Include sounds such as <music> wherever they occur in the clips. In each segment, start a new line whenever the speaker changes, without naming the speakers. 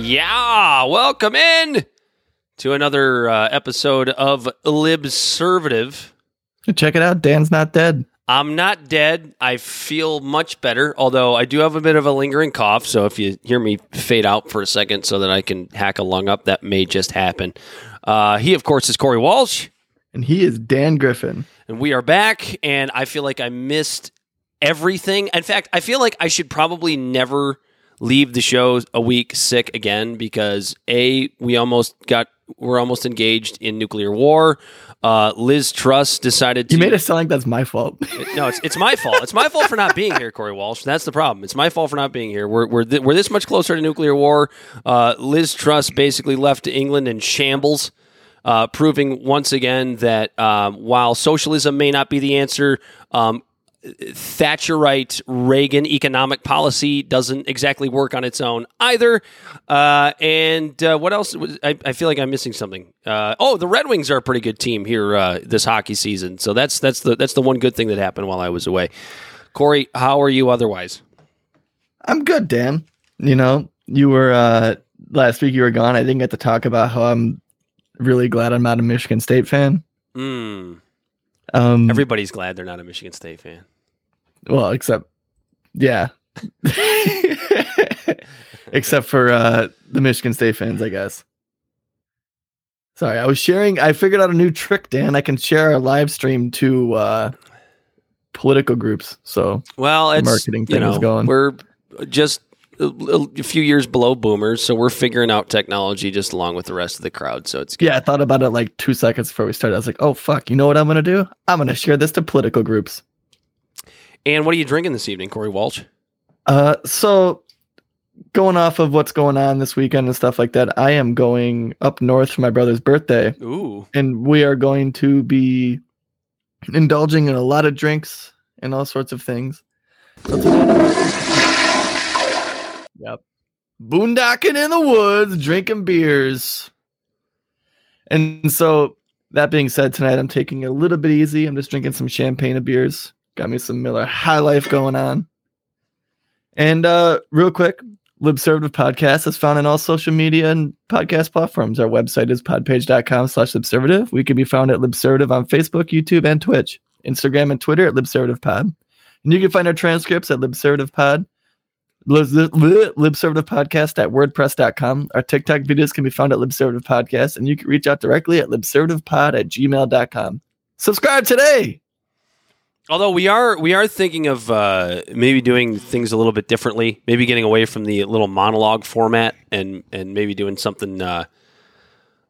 Yeah, welcome in to another uh, episode of Libservative.
Check it out. Dan's not dead.
I'm not dead. I feel much better, although I do have a bit of a lingering cough. So if you hear me fade out for a second so that I can hack a lung up, that may just happen. Uh, he, of course, is Corey Walsh,
And he is Dan Griffin.
and we are back. And I feel like I missed everything. In fact, I feel like I should probably never leave the show a week sick again because a we almost got we're almost engaged in nuclear war. Uh, Liz Truss decided to
You made it sound like that's my fault. <laughs>
no, it's it's my fault. It's my fault for not being here, Corey Walsh. That's the problem. It's my fault for not being here. We're we're, th- we're this much closer to nuclear war. Uh, Liz Truss basically left England in shambles, uh, proving once again that um, while socialism may not be the answer, um, Thatcherite Reagan economic policy doesn't exactly work on its own either. Uh, and uh, what else? Was, I, I feel like I'm missing something. Uh, oh, the Red Wings are a pretty good team here uh, this hockey season. So that's that's the that's the one good thing that happened while I was away. Corey, how are you otherwise?
I'm good, Dan. You know, you were uh last week you were gone. I didn't get to talk about how I'm really glad I'm not a Michigan State fan.
Mm,
Um
everybody's glad they're not a Michigan State fan.
well, except yeah. <laughs> except for uh the Michigan State fans, I guess. Sorry, I was sharing I figured out a new trick, Dan. I can share our live stream to uh political groups. So
Well, it's
marketing
you
thing is going.
We're just a, few years below boomers, so we're figuring out technology just along with the rest of the crowd. So it's good.
Yeah, I thought about it like two seconds before we started. I was like, oh, fuck, you know what I'm going to do? I'm going to share this to political groups.
And what are you drinking this evening, Corey Walsh?
Uh, so, going off of what's going on this weekend and stuff like that, I am going up north for my brother's birthday,
Ooh,
and we are going to be indulging in a lot of drinks and all sorts of things. Yep. Boondocking in the woods, drinking beers. And so, that being said, tonight I'm taking it a little bit easy. I'm just drinking some champagne and beers. Got me some Miller High Life going on. And uh, real quick, Libservative Podcast is found on all social media and podcast platforms. Our website is podpage.com slash libservative. We can be found at Libservative on Facebook, YouTube, and Twitch, Instagram, and Twitter at Libservative Pod. And you can find our transcripts at Libservative Pod, Libservative Podcast at WordPress.com. Our TikTok videos can be found at Libservative Podcast, and you can reach out directly at libservativepod at gmail.com. Subscribe today!
Although we are we are thinking of uh, maybe doing things a little bit differently, maybe getting away from the little monologue format and and maybe doing something uh,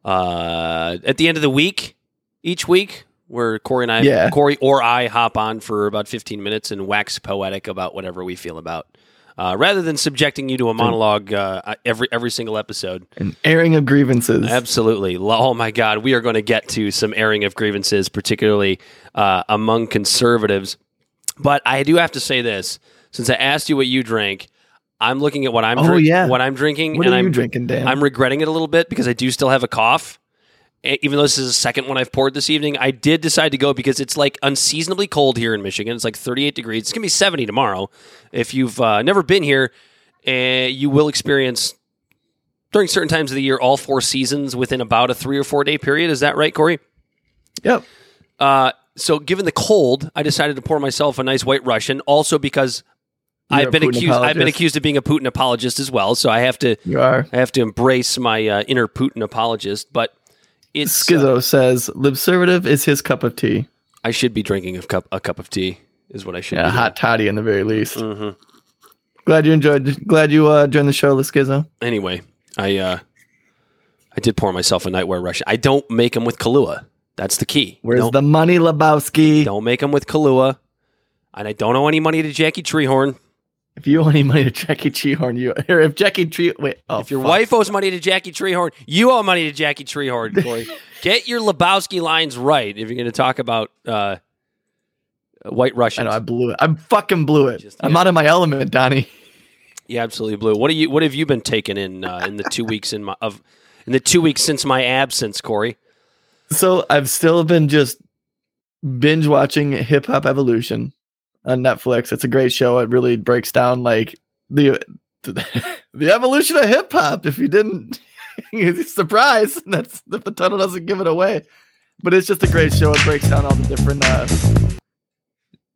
uh, at the end of the week each week where Corey and I,
Yeah.
Corey or I, hop on for about fifteen minutes and wax poetic about whatever we feel about. Uh, rather than subjecting you to a monologue uh, every every single episode,
An airing of grievances.
Absolutely. Oh my God, we are going to get to some airing of grievances, particularly uh, among conservatives. But I do have to say this: since I asked you what you drank, I'm looking at what I'm
Oh,
drink-
yeah.
what I'm drinking,
What
and
are you
I'm
drinking, Dan?
I'm regretting it a little bit because I do still have a cough. Even though this is the second one I've poured this evening, I did decide to go because it's like unseasonably cold here in Michigan. It's like 38 degrees. It's gonna be 70 tomorrow. If you've uh, never been here, uh, you will experience during certain times of the year all four seasons within about a three or four day period. Is that right, Corey?
yep.
Uh, so, given the cold, I decided to pour myself a nice White Russian. Also, because
You're
I've been
Putin
accused. I've been accused of being a Putin apologist as well. So I have to. I have to embrace my uh, inner Putin apologist. But it's. uh,
Schizo says Libservative is his cup of tea.
I should be drinking a cup a cup of tea. Is what I should.
Yeah, hot toddy in the very least.
hmm
Glad you enjoyed. Glad you uh, joined the show, the Schizo.
Anyway, I uh, I did pour myself a nightwear Russian. I don't make them with Kahlua. That's the key.
Where's
don't,
the money, Lebowski?
don't make them with Kahlua. And I don't owe any money to Jackie Treehorn.
If you owe any money to Jackie Treehorn, you <laughs> or if Jackie Tree wait, oh,
if your
fuck.
wife owes money to Jackie Treehorn, you owe money to Jackie Treehorn, <laughs> Corey. Get your Lebowski lines right if you're going to talk about uh, White
I know I blew it. I fucking blew it.
Just-
I'm
yeah.
out of my element, Donnie. <laughs>
Yeah, absolutely blue. What do you? What have you been taking in uh, in the two weeks in my of in the two weeks since my absence, Corey?
So I've still been just binge watching Hip Hop Evolution on Netflix. It's a great show. It really breaks down like the <laughs> the evolution of hip hop. If you didn't, <laughs> surprise. <laughs> That's if the title doesn't give it away. But it's just a great show. It breaks down all the different. uh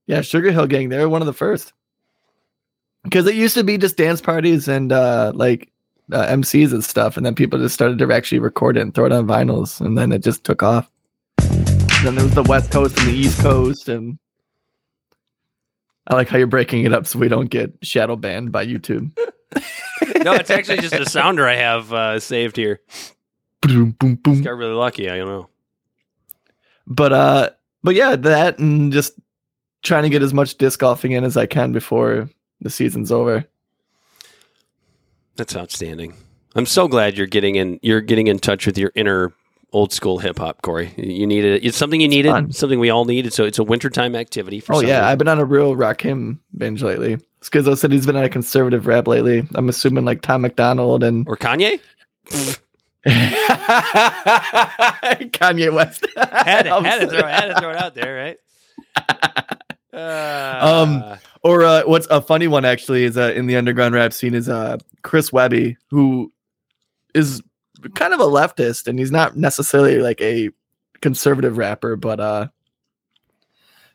Yeah, Sugar Hill Gang. They're one of the first. Because it used to be just dance parties and uh like uh, MCs and stuff, and then people just started to actually record it and throw it on vinyls, and then it just took off. then there was the West Coast and the East Coast, and I like how you're breaking it up so we don't get shadow banned by YouTube. <laughs>
No, it's actually just a sounder I have uh, saved here.
Boom, boom, boom.
Got really lucky. I don't know.
But uh, but yeah, that and just trying to get as much disc golfing in as I can before the season's over.
That's outstanding. I'm so glad you're getting in. You're getting in touch with your inner old school hip hop, Corey. You need it. It's something you needed.
fun.
Something we all needed. So it's a wintertime activity. For
Oh
some
yeah,
reason.
I've been on a real Rakim binge lately. Skizzo said he's been on a conservative rap lately. I'm assuming like Tom McDonald and
or Kanye. <laughs>
Kanye West. <laughs>
Had to,
I'm
had to throw, had to throw it out there, right? <laughs> Uh,
Um, Or uh, what's a funny one actually is uh, in the underground rap scene is uh, Chris Webby, who is kind of a leftist, and he's not necessarily like a conservative rapper, but uh,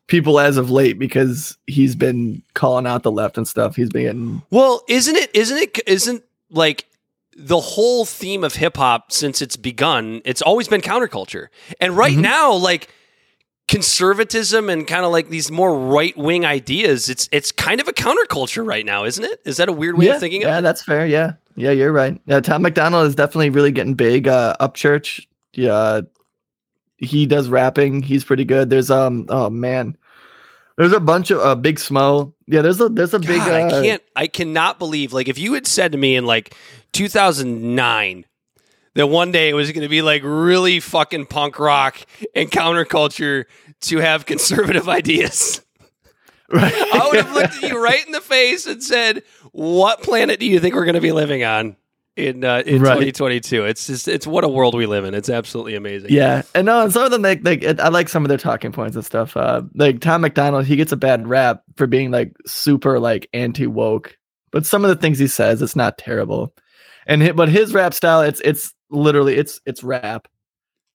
people as of late because he's been calling out the left and stuff. He's been getting
Well, isn't it? Isn't it? Isn't like the whole theme of hip hop since it's begun? It's always been counterculture, and right
Mhm.
now, like conservatism and kind of like these more right wing ideas. It's it's kind of a counterculture right now, isn't it? Is that a weird way
yeah,
of thinking
yeah,
of
that's fair. Yeah, yeah, you're right. Yeah, Tom McDonald is definitely really getting big. Uh, Upchurch, yeah, he does rapping. He's pretty good. There's um, oh man, there's a bunch of uh, Big Smo. Yeah, there's a there's a big. Uh,
I can't. I cannot believe. Like, if you had said to me in like 2009 that one day it was going to be like really fucking punk rock and counterculture to have conservative <laughs> ideas.
Right.
I would have looked at you right in the face and said, "What planet do you think we're going to be living on in uh, in
Right.
2022?" It's just it's what a world we live in. It's absolutely amazing.
Yeah, and no, and some of them like like I like some of their talking points and stuff. Uh, like Tom McDonald, he gets a bad rap for being like super like anti woke, but some of the things he says, it's not terrible. And hi- but his rap style, it's it's literally it's it's rap.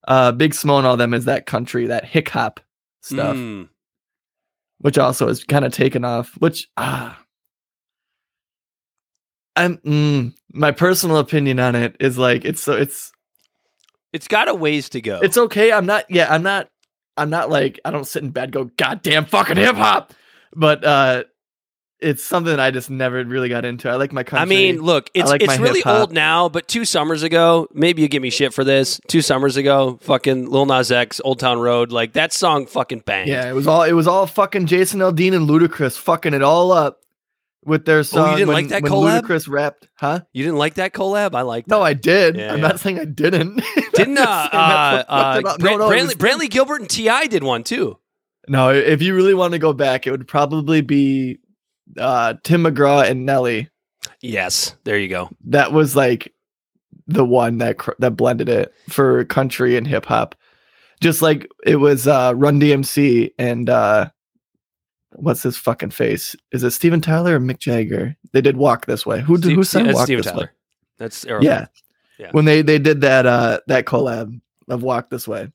Uh, Big Smo and all them is that country that hick hop stuff,
Mm.
which also is kind of taken off. Which ah, I'm mm, my personal opinion on it is like it's so it's
It's got a ways to go.
It's okay. I'm not. Yeah, I'm not. I'm not like I don't sit in bed and go goddamn fucking hip hop, but uh, it's something that I just never really got into. I like my country.
I mean, look, it's
like
it's really
hip-hop.
old now, but two summers ago, maybe you give me shit for this. Two summers ago, fucking Lil Nas X, Old Town Road, like that song fucking banged.
yeah, it was all it was all fucking Jason Aldean and Ludacris fucking it all up with their song.
Oh, you didn't
when,
like that collab?
Ludacris rapped, huh?
You didn't like that collab? I like that.
No, I did.
Yeah,
I'm
yeah.
not saying I didn't. <laughs>
Didn't uh,
just saying that's
uh, uh,
no, no,
Brantley,
was-
Brantley Gilbert and T.I. did one too.
no, if you really want to go back, it would probably be uh, Tim McGraw and Nelly.
Yes, there you go.
that was like the one that cr- that blended it for country and hip hop. Just like it was uh Run DMC and uh what's his fucking face? Is it Steven Tyler or Mick Jagger? They did Walk This Way. Who
Steve-
who sang
that's
Walk
Steven
This
Tyler.
Way?
That's Aerosmith.
Yeah.
Yeah.
When they they did that uh that collab of Walk This Way.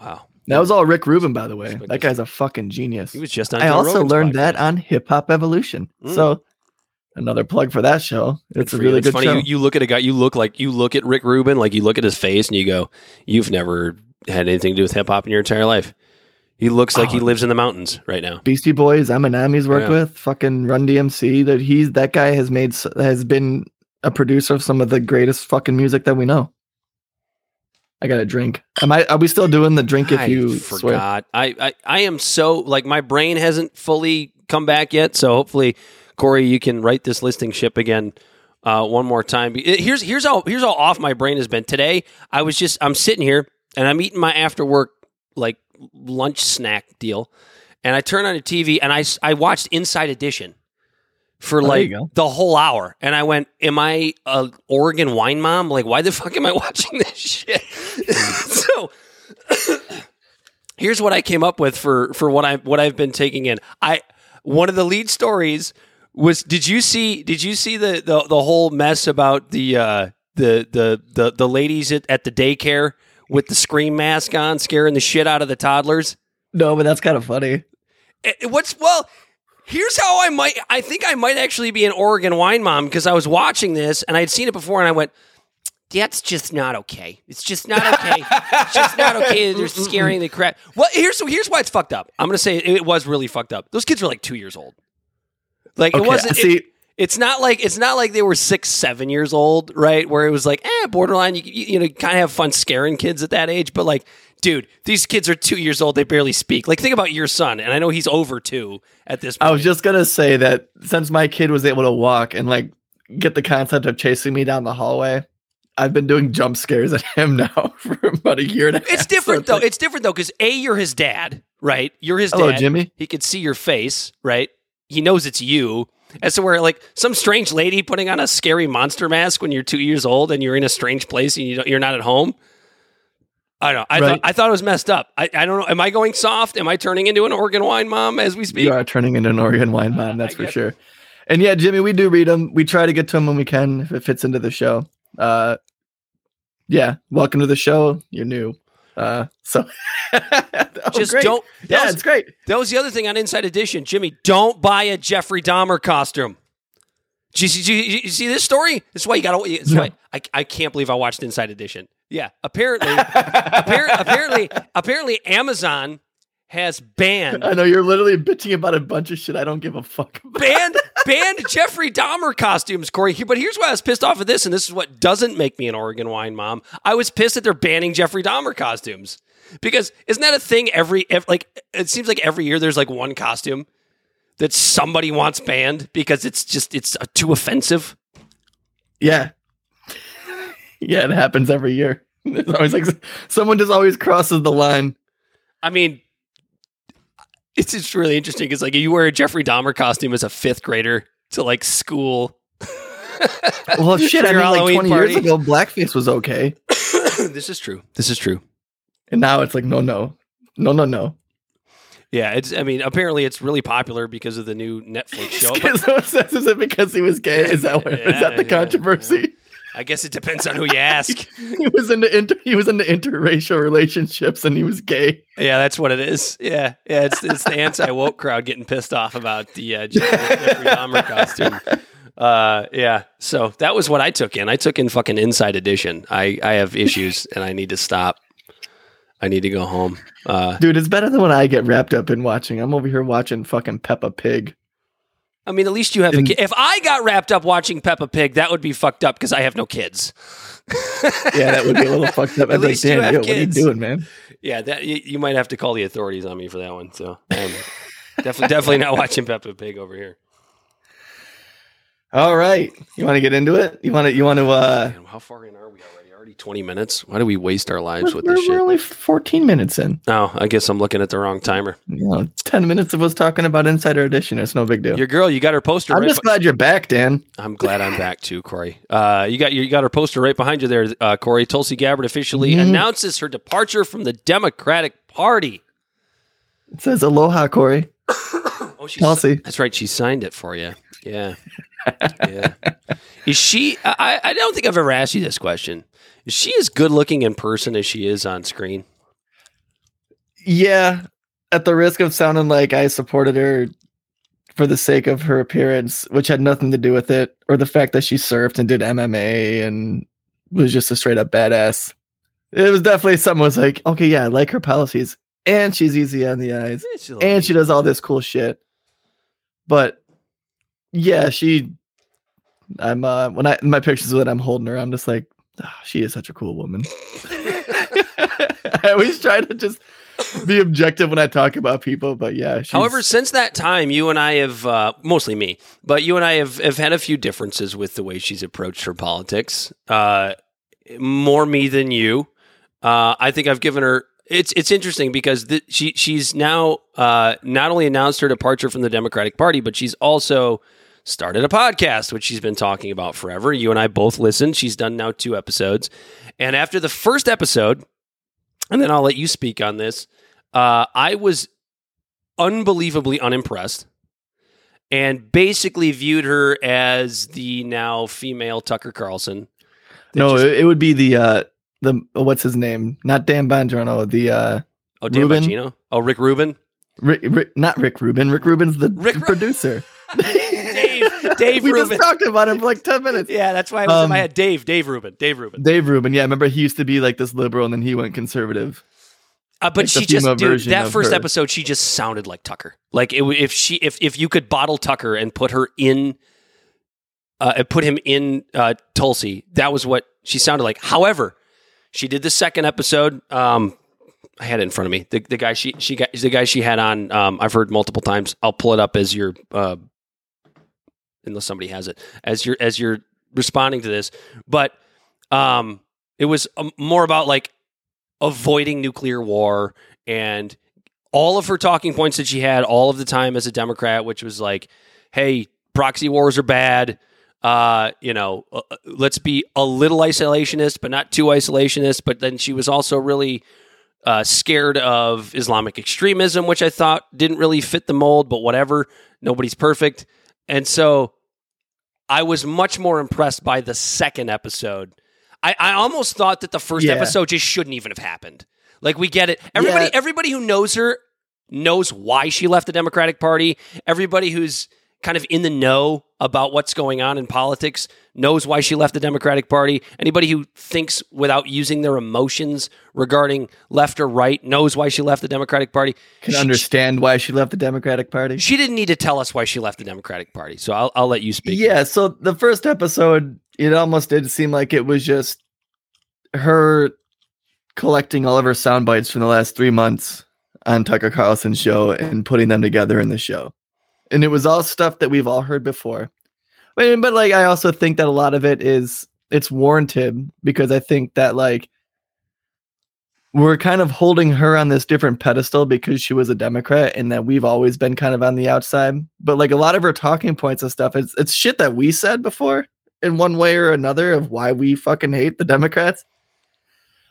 Wow.
That was all Rick Rubin by the way. That guy's a fucking genius.
He was just on.
I
Joe
also
Rogan's
learned
podcast.
that on Hip Hop Evolution.
Mm.
So another plug for that show. It's a
you.
really
It's
good
funny.
show.
You, you look at a guy. You look like you look at Rick Rubin. Like you look at his face and you go, "You've never had anything to do with hip hop in your entire life." He looks like he
Oh.
lives in the mountains right now.
Beastie Boys, Eminem he's worked
Yeah.
with, fucking Run DMC. That he's that guy has made has been a producer of some of the greatest fucking music that we know. I got a drink. Am I? Are we still doing the drink if
I
you
forgot. I, I I am so like my brain hasn't fully come back yet. So hopefully, Corey, you can right this listing ship again uh, one more time. Here's here's how here's how off my brain has been today. I was just I'm sitting here and I'm eating my after work like lunch snack deal, and I turn on the TV and I I watched Inside Edition for like the whole hour, and I went, "Am I a Oregon wine mom? Like, why the fuck am I <laughs> watching this shit?" <laughs> so <coughs> here's what I came up with for for what I what I've been taking in. I one of the lead stories was did you see did you see the the, the whole mess about the uh the the the, the ladies at, at the daycare with the scream mask on scaring the shit out of the toddlers?
No, but that's kind of funny.
Eh, What's well Here's how I might I think I might actually be an Oregon wine mom because I was watching this and I'd seen it before and I went that's just not okay. It's just not okay. it's just not okay. that They're scaring the crap. Well, here's here's why it's fucked up. I'm gonna say it, it was really fucked up. Those kids were like two years old. Like
Okay,
it wasn't.
see,
it- it's not like it's not like they were six, seven years old, right? Where it was like, eh, borderline. You you, you know, kind of have fun scaring kids at that age, but like, dude, these kids are two years old. They barely speak. Like, think about your son, and I know he's over two at this. point.
I was just gonna say that since my kid was able to walk and like get the concept of chasing me down the hallway, I've been doing jump scares at him <laughs> now for about a year and a half.
It's
So
different though.
like,
It's different though because a you're his dad, right? You're his
Hello,
dad.
Jimmy.
He could see your face, right? He knows it's you. As to where like some strange lady putting on a scary monster mask when you're two years old and you're in a strange place and you don't, you're not at home. I don't know. I
Right.
thought I thought it was messed up. I, I don't know. Am I going soft? Am I turning into an Oregon wine mom as we speak?
you are turning into an Oregon wine <laughs> mom, that's for sure. And yeah, Jimmy, we do read them. We try to get to them when we can if it fits into the show. Uh, yeah, welcome to the show. You're new. Uh, so <laughs> Oh,
Just
great.
don't.
Yeah,
was,
it's great.
that was the other thing on Inside Edition. Jimmy, don't buy a Jeffrey Dahmer costume. Did you, see- did you, you see this story? This is why you got to. That's why I, I can't believe I watched Inside Edition. Yeah, apparently, <laughs> appar- apparently, apparently, Amazon has banned
I know you're literally bitching about a bunch of shit I don't give a fuck about.
banned <laughs> banned Jeffrey Dahmer costumes, Corey. But here's why I was pissed off at this, and this is what doesn't make me an Oregon wine mom. I was pissed that they're banning Jeffrey Dahmer costumes because isn't that a thing? Every, ev like it seems like every year there's like one costume that somebody wants banned because it's just it's uh, too offensive.
Yeah. Yeah, it happens every year. It's always like someone just always crosses the line.
I mean. It's just really interesting because like you wear a Jeffrey Dahmer costume as a fifth grader to like school. <laughs>
Well, shit, I mean, like
Halloween
20
party.
years ago, blackface was okay. <coughs>
this is true. This is true.
And now it's like, no, no. No, no, no.
Yeah, it's. I mean, apparently it's really popular because of the new Netflix <laughs> show.
So says, is it because he was gay? Is that, what, is
Yeah,
that the
yeah,
controversy?
I guess it depends on who you ask. <laughs>
He was into inter, he was into interracial relationships and he was gay.
yeah, that's what it is. Yeah, yeah. It's it's the anti woke crowd getting pissed off about the uh, <laughs> Jeffrey, Dahmer costume. Uh, yeah. So that was what I took in. I took in fucking Inside Edition. I I have issues and I need to stop. I need to go home. Uh,
Dude, it's better than when I get wrapped up in watching. I'm over here watching fucking Peppa Pig.
I mean, at least you have a kid. If I got wrapped up watching Peppa Pig, that would be fucked up because I have no kids.
Yeah, that would be a little fucked up. <laughs>
At
I'd like,
least you have
yo, what are you
kids."
doing, man?
Yeah, that you, you might have to call the authorities on me for that one. So I'm definitely definitely not watching Peppa Pig over here.
All right. You want to get into it? You want to, you want to, uh,
Man, how far in are we already? Already twenty minutes? Why do we waste our lives
we're,
with this
we're
shit?
only 14 minutes in.
No, I guess I'm looking at the wrong timer.
You know, 10 minutes of us talking about Insider Edition. It's no big deal.
Your girl, you got her poster.
I'm
right
just glad you're back, Dan.
I'm glad I'm back too, Corey. Uh, you got you got her poster right behind you there, uh, Corey. Tulsi Gabbard officially
Mhm.
announces her departure from the Democratic Party.
It says aloha, Corey. <coughs>
Oh, she's
Tulsi.
That's right. She signed it for you. Yeah. Yeah. <laughs> Is she? I, I don't think I've ever asked you this question. Is she as good looking in person as she is on screen?
Yeah. At the risk of sounding like I supported her for the sake of her appearance, which had nothing to do with it, or the fact that she surfed and did MMA and was just a straight up badass. It was definitely someone was like, okay, yeah, I like her policies. And she's easy on the eyes. and she does all this cool shit. But yeah, she. I'm uh when I my pictures that I'm holding her, I'm just like, "Ah, she is such a cool woman. <laughs> I always try to just be objective when I talk about people, but yeah.
However, since that time, you and I have uh, mostly me, but you and I have, have had a few differences with the way she's approached her politics. Uh, more me than you. Uh, I think I've given her. It's it's interesting because the, she she's now uh, not only announced her departure from the Democratic Party, but she's also started a podcast, which she's been talking about forever. You and I both listened. She's done now two episodes, and after the first episode, and then I'll let you speak on this. Uh, I was unbelievably unimpressed and basically viewed her as the now female Tucker Carlson.
No,
just-
it, would be the uh the what's his name? Not Dan Bongiorno, the uh
oh, Dan
Rubin?
Bongino? Oh, Rick Rubin?
Rick, Rick, not Rick Rubin. Rick Rubin's the
Rick Ru-
producer. <laughs>
Dave, <laughs> Dave
we
Rubin.
just talked about him for like 10 minutes.
yeah, that's why I was in my
Um,
head. Dave, Dave Rubin, Dave Rubin.
Dave Rubin, yeah, remember he used to be like this liberal and then he went conservative.
Uh, but
like
she just, dude, that first
her.
episode, she just sounded like Tucker. Like it, if she, if if you could bottle Tucker and put her in, uh, and put him in uh, Tulsi, that was what she sounded like. However, she did the second episode. Um, I had it in front of me. The, the guy she she got the guy she had on. Um, I've heard multiple times. I'll pull it up as you're, uh, unless somebody has it as you're as you're responding to this. But um, it was um, more about like avoiding nuclear war and all of her talking points that she had all of the time as a Democrat, which was like, hey, proxy wars are bad. Uh, you know, uh, uh, let's be a little isolationist, but not too isolationist. But then she was also really uh, scared of Islamic extremism, which I thought didn't really fit the mold, but whatever. Nobody's perfect. And so I was much more impressed by the second episode. I, I almost thought that the first
Yeah.
episode just shouldn't even have happened. Like we get it. Everybody
Yeah.
everybody who knows her knows why she left the Democratic Party. Everybody who's kind of in the know about what's going on in politics knows why she left the Democratic Party. Anybody who thinks without using their emotions regarding left or right knows why she left the Democratic Party.
Can
She-
understand why she left the Democratic Party.
She didn't need to tell us why she left the Democratic Party. So I'll, I'll let you speak.
Yeah, so the first episode, it almost did seem like it was just her collecting all of her sound bites from the last three months on Tucker Carlson's show and putting them together in the show. And it was all stuff that we've all heard before. But, but like I also think that a lot of it is it's warranted because I think that like we're kind of holding her on this different pedestal because she was a Democrat and that we've always been kind of on the outside. But like a lot of her talking points and stuff, it's it's shit that we said before in one way or another of why we fucking hate the Democrats.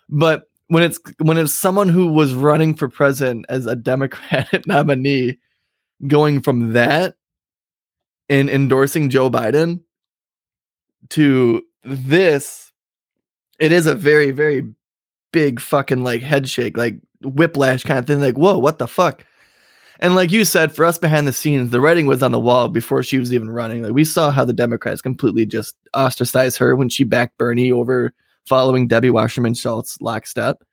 But when it's when it's someone who was running for president as a Democratic <laughs> nominee, going from that and endorsing Joe Biden to this, it is a very, very big fucking like head shake, like whiplash kind of thing. Like, whoa, what the fuck? And like you said, for us behind the scenes, the writing was on the wall before she was even running. Like we saw how the Democrats completely just ostracized her when she backed Bernie over following Debbie Wasserman Schultz lockstep.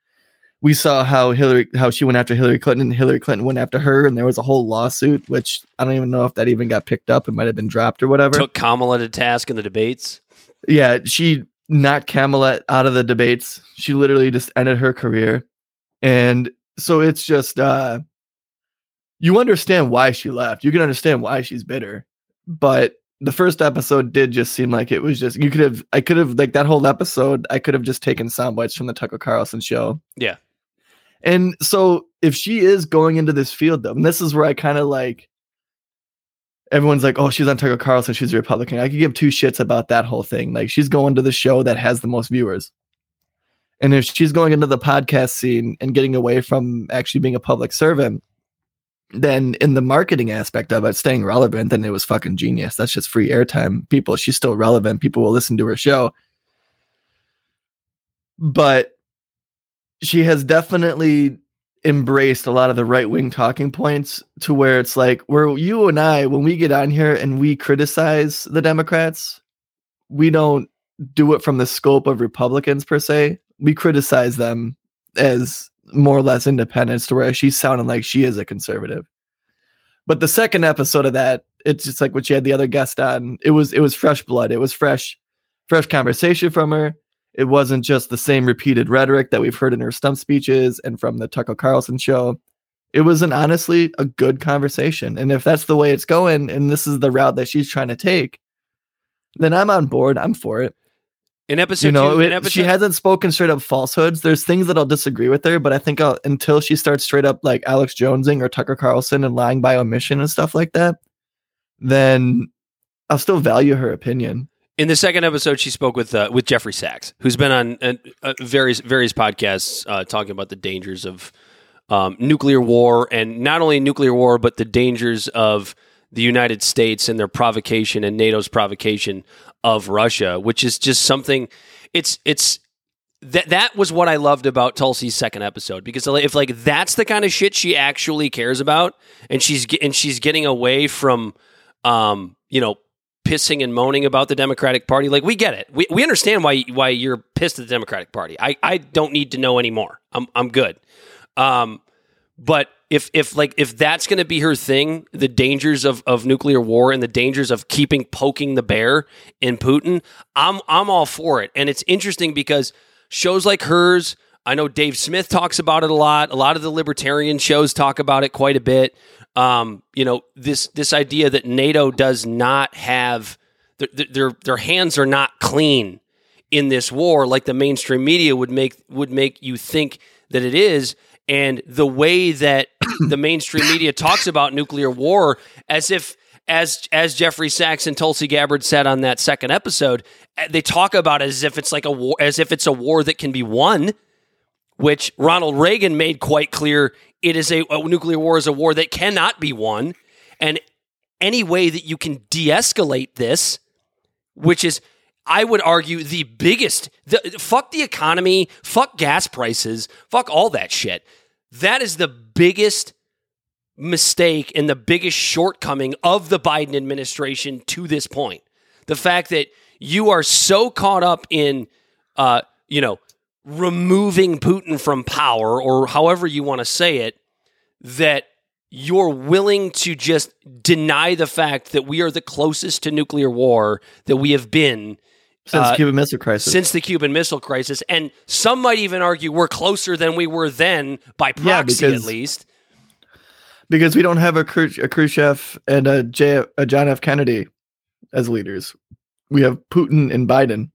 We saw how Hillary how she went after Hillary Clinton and Hillary Clinton went after her, and there was a whole lawsuit, which I don't even know if that even got picked up. It might have been dropped or whatever.
Took Kamala to task in the debates.
Yeah, she knocked Kamala out of the debates. She literally just ended her career. And so it's just uh you understand why she left. You can understand why she's bitter. But the first episode did just seem like it was just you could have I could have like that whole episode, I could have just taken sound bites from the Tucker Carlson show.
Yeah.
And so if she is going into this field though, and this is where I kind of like everyone's like, oh, she's on Tucker Carlson, she's a Republican. I could give two shits about that whole thing. Like she's going to the show that has the most viewers. And if she's going into the podcast scene and getting away from actually being a public servant, then in the marketing aspect of it, staying relevant, then it was fucking genius. That's just free airtime. People, she's still relevant. People will listen to her show. But she has definitely embraced a lot of the right wing talking points to where it's like where you and I, when we get on here and we criticize the Democrats, we don't do it from the scope of Republicans per se. We criticize them as more or less independents to where she's sounding like she is a conservative. But the second episode of that, it's just like what she had the other guest on. It was it was fresh blood. It was fresh, fresh conversation from her. It wasn't just the same repeated rhetoric that we've heard in her stump speeches and from the Tucker Carlson show. It was an honestly a good conversation. And if that's the way it's going and this is the route that she's trying to take, then I'm on board. I'm for it.
In episode
you know,
two,
it-
episode,
she hasn't spoken straight up falsehoods. There's things that I'll disagree with her, but I think I'll, until she starts straight up like Alex Jonesing or Tucker Carlson and lying by omission and stuff like that, then I'll still value her opinion.
In the second episode, she spoke with uh, with Jeffrey Sachs, who's been on uh, uh, various various podcasts uh, talking about the dangers of um, nuclear war, and not only nuclear war, but the dangers of the United States and their provocation and NATO's provocation of Russia, which is just something. It's it's that that was what I loved about Tulsi's second episode because if like that's the kind of shit she actually cares about, and she's and she's getting away from, um, you know, pissing and moaning about the Democratic Party. Like we get it, we we understand why why you're pissed at the Democratic Party. I I don't need to know anymore. I'm I'm good. Um, but if if like if that's going to be her thing, the dangers of of nuclear war and the dangers of keeping poking the bear in Putin, I'm I'm all for it. And it's interesting because shows like hers, I know Dave Smith talks about it a lot. A lot of the libertarian shows talk about it quite a bit. Um, you know this this idea that NATO does not have their their their hands are not clean in this war like the mainstream media would make would make you think that it is. And the way that <coughs> the mainstream media talks about nuclear war as if as as Jeffrey Sachs and Tulsi Gabbard said on that second episode eh, they talk about it as if it's like a war as if it's a war that can be won which Ronald Reagan made quite clear it is a, a nuclear war is a war that cannot be won and any way that you can de-escalate this which is I would argue the biggest the, fuck the economy, fuck gas prices, fuck all that shit. That is the biggest mistake and the biggest shortcoming of the Biden administration to this point. The fact that you are so caught up in uh, you know, removing Putin from power or however you want to say it that you're willing to just deny the fact that we are the closest to nuclear war that we have been
Since
Uh,
Cuban Missile Crisis.
since the Cuban Missile Crisis. And some might even argue we're closer than we were then by
Yeah,
proxy, at least.
because we don't have a, a Khrushchev and a, J- a John F. Kennedy as leaders. We have Putin and Biden.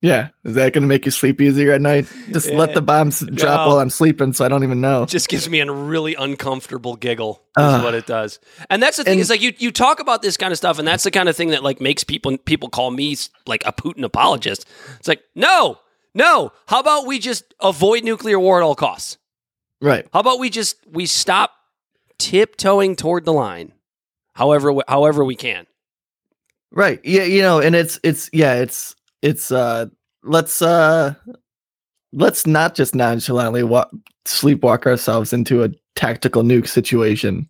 Yeah, is that going to make you sleep easier at night? Just let the bombs drop
No.
while I'm sleeping, so I don't even know.
It just gives me a really uncomfortable giggle. Is
Ugh.
what it does. And that's the thing
And-
is like you you talk about this kind of stuff, and that's the kind of thing that like makes people people call me like a Putin apologist. It's like no, no. How about we just avoid nuclear war at all costs?
Right.
How about we just we stop tiptoeing toward the line, however however we can.
Right. Yeah, you know, and it's it's yeah, it's it's uh let's uh let's not just nonchalantly wa- sleepwalk ourselves into a tactical nuke situation.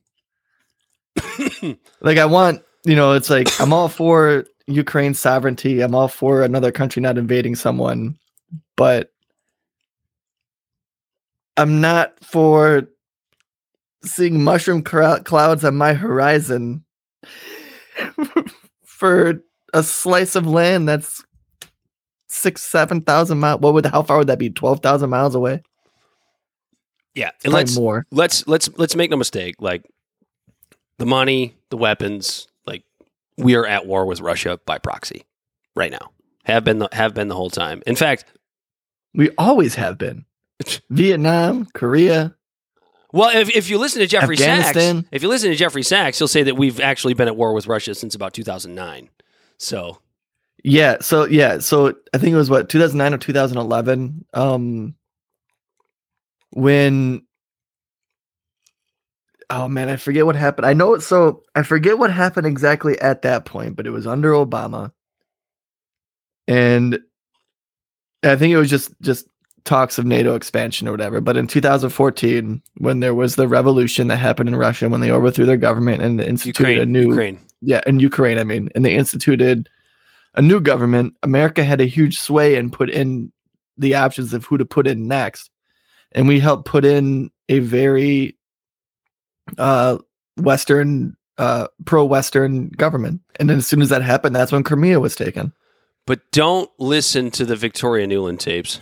<coughs> like I want, you know, it's like I'm all for Ukraine's sovereignty. I'm all for another country not invading someone, but I'm not for seeing mushroom clouds on my horizon <laughs> for a slice of land that's six, seven thousand miles. What would how far would that be? Twelve thousand miles away?
Yeah, and
Probably
let's
more.
let's let's let's make no mistake. Like the money, the weapons, like we are at war with Russia by proxy right now. Have been the, have been the whole time. In fact,
We always have been. <laughs> Vietnam, Korea.
well, if, if you listen to Jeffrey Sachs, if you listen to Jeffrey Sachs, he'll say that we've actually been at war with Russia since about 2009. So
Yeah. So yeah. So I think it was what 2009 or 2011. Um, when oh man, I forget what happened. I know. So I forget what happened exactly at that point, but it was under Obama, and I think it was just just talks of NATO expansion or whatever. But in 2014, when there was the revolution that happened in Russia, when they overthrew their government and instituted
Ukraine,
a new
Ukraine.
yeah, in Ukraine, I mean, and they instituted a new government. America had a huge sway and put in the options of who to put in next. And we helped put in a very uh Western uh pro Western government. And then as soon as that happened, that's when Crimea was taken.
but don't listen to the Victoria Nuland tapes.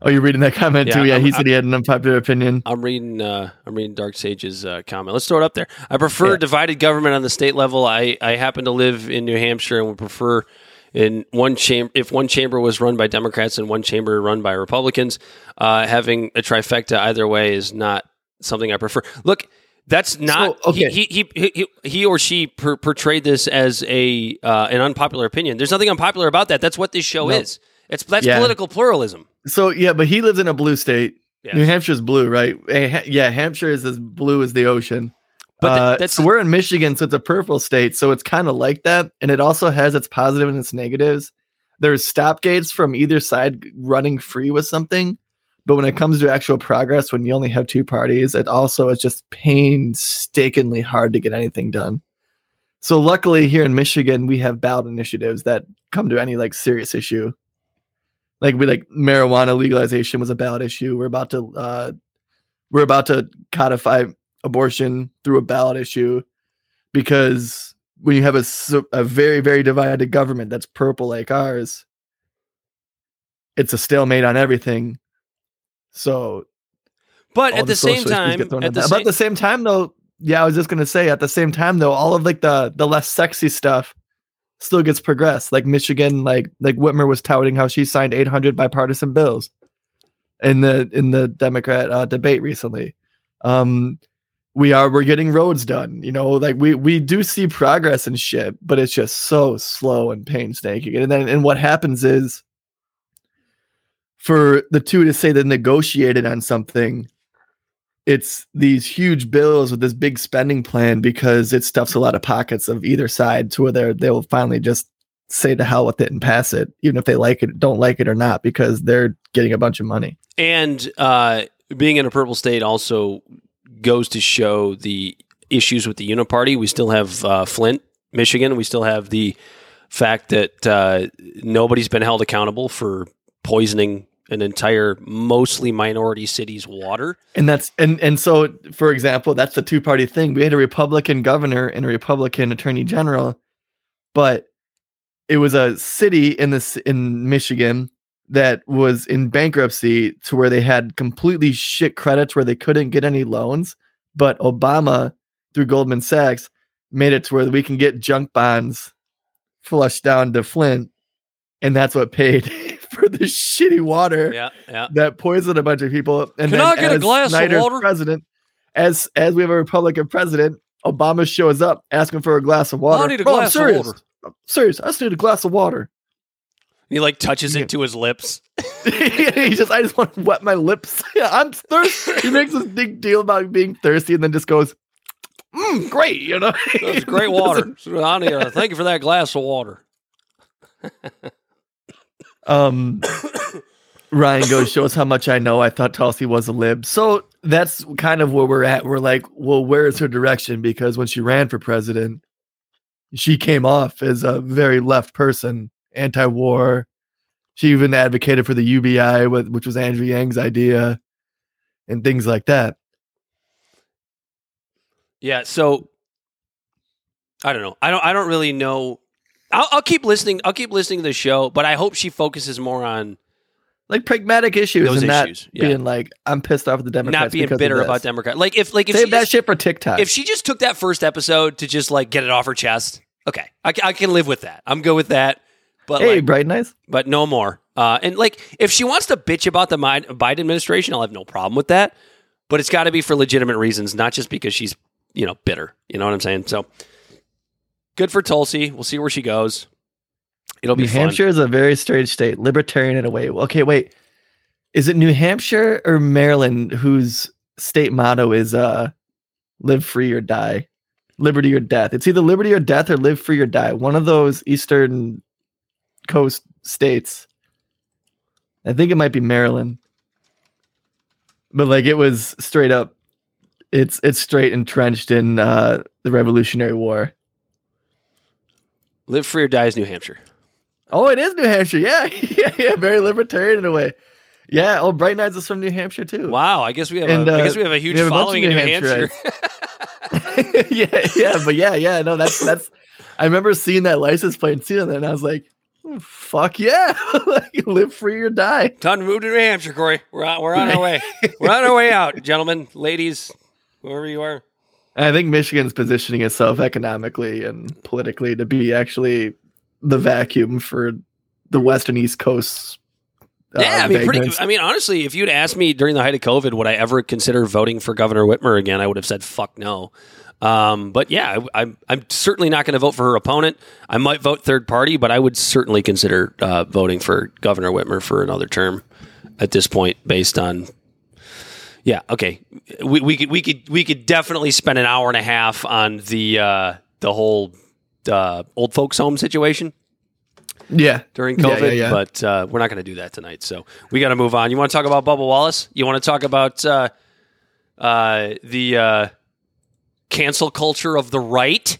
Oh, you're reading that comment
Yeah,
too? Yeah,
I'm-
he said he had an unpopular opinion.
I'm reading. Uh, I'm reading Dark Sage's uh, comment. Let's throw it up there. I prefer
Yeah.
divided government on the state level. I, I happen to live in New Hampshire and would prefer in one chamber if one chamber was run by Democrats and one chamber run by Republicans. Uh, having a trifecta either way is not something I prefer. Look, that's not
So, okay.
he, he, he he he or she per, portrayed this as a uh, an unpopular opinion. There's nothing unpopular about that. That's what this show
No.
is. It's that's
Yeah.
political pluralism.
So yeah, but he lives in a blue state.
Yes.
New Hampshire's blue, right? Eh, Yeah, Hampshire is as blue as the ocean.
But
Uh,
that's-
so we're in Michigan, so it's a purple state. So it's kind of like that, and it also has its positive and its negatives. There's stop gates from either side running free with something, but when it comes to actual progress, when you only have two parties, it also is just painstakingly hard to get anything done. So luckily, here in Michigan, we have ballot initiatives that come to any like serious issue. Like we like marijuana legalization was a ballot issue. We're about to uh, we're about to codify abortion through a ballot issue because when you have a, a very very divided government that's purple like ours it's a stalemate on everything so
But at the, same time, at the same,
but at the same time though yeah i was just to say at the same time though all of like the the less sexy stuff still gets progressed. Like michigan like like whitmer was touting how she signed 800 bipartisan bills in the in the democrat uh, debate recently. Um we are we're getting roads done you know like we we do see progress and shit but it's just so slow and painstaking. And then and what happens is for the two to say they negotiated on something it's these huge bills with this big spending plan because it stuffs a lot of pockets of either side to where they'll finally just say to hell with it and pass it even if they like it don't like it or not because they're getting a bunch of money
and uh, being in a purple state also goes to show the issues with the uniparty. We still have uh, Flint, Michigan. We still have the fact that uh, nobody's been held accountable for poisoning an entire, mostly minority city's water.
And that's and and so for example, that's the two party thing. We had a Republican governor and a Republican attorney general, but it was a city in this in Michigan that was in bankruptcy to where they had completely shit credits where they couldn't get any loans. But Obama through Goldman Sachs made it to where we can get junk bonds flushed down to Flint, and that's what paid <laughs> <laughs> for the shitty water
Yeah, yeah.
that poisoned a bunch of people. And
Can
then
I get a
as
glass of
Snyder's
water?
President, as as we have a Republican president, Obama shows up asking for a glass of water.
I need a
"Bro, I'm
glass of water."
I'm serious. I just need a glass of water.
He like touches
Yeah.
it to his lips. <laughs>
he just, I just want to wet my lips. <laughs> I'm thirsty. he makes this big deal about being thirsty, and then just goes, mm, "Great," you know.
That's great water. So, honey, uh, thank you for that glass of water.
Um, Ryan goes, shows how much I know. I thought Tulsi was a lib. So that's kind of where we're at. We're like, well, where is her direction? Because when she ran for president, she came off as a very left person, anti war. She even advocated for the UBI, which was Andrew Yang's idea, and things like that.
Yeah, so I don't know. I don't. I don't really know. I'll, I'll keep listening. I'll keep listening to the show, but I hope she focuses more on
Like pragmatic issues
Those
and
issues,
not
yeah.
being like, I'm pissed off at the Democrats.
not being bitter
this."
about Democrats. Like if like if
Save
she
that
just,
shit for TikTok.
if she just took that first episode to just like get it off her chest, okay, I, I can live with that. I'm good with that. But
hey,
like,
bright nice.
but no more. Uh, and like, if she wants to bitch about the Biden administration, I'll have no problem with that. But it's got to be for legitimate reasons, not just because she's you know bitter. You know what I'm saying? So good for Tulsi. We'll see where she goes. It'll be
New
fun.
Hampshire is a very strange state, libertarian in a way. Okay, wait. Is it New Hampshire or Maryland whose state motto is uh live free or die? Liberty or death. It's either liberty or death or live free or die. One of those eastern coast states. I think it might be Maryland. But like it was straight up it's it's straight entrenched in uh the Revolutionary War.
Live free or die is New Hampshire.
Oh, it is New Hampshire. Yeah, <laughs> yeah, yeah. Very libertarian in a way. Yeah. Oh, Bright Nights is from New Hampshire too.
Wow, I guess we have
And,
a, I
uh,
guess we have a huge
have a bunch of
following in
New
New Hampshire. <laughs> <laughs>
yeah, yeah, but yeah, yeah, no, that's that's. I remember seeing that license plate and seeing that, and I was like, "Oh, "Fuck yeah, like, live free or die."
Time to move to New Hampshire, Corey. We're on, we're on our way. We're on our way out, gentlemen, ladies, whoever you are.
I think Michigan's positioning itself economically and politically to be actually the vacuum for the West and East Coasts. uh,
Yeah, I mean, pretty. I mean, honestly, if you'd asked me during the height of COVID, would I ever consider voting for Governor Whitmer again? I would have said fuck no. Um, but yeah, I, I'm I'm certainly not going to vote for her opponent. I might vote third party, but I would certainly consider uh, voting for Governor Whitmer for another term at this point, based on. Yeah. Okay. We, we could we could we could definitely spend an hour and a half on the uh, the whole uh, old folks home situation
yeah,
during
Yeah,
COVID,
yeah, yeah.
but uh, we're not going to do that tonight. So we got to move on. You want to talk about Bubba Wallace? You want to talk about uh, uh, the uh, cancel culture of the right?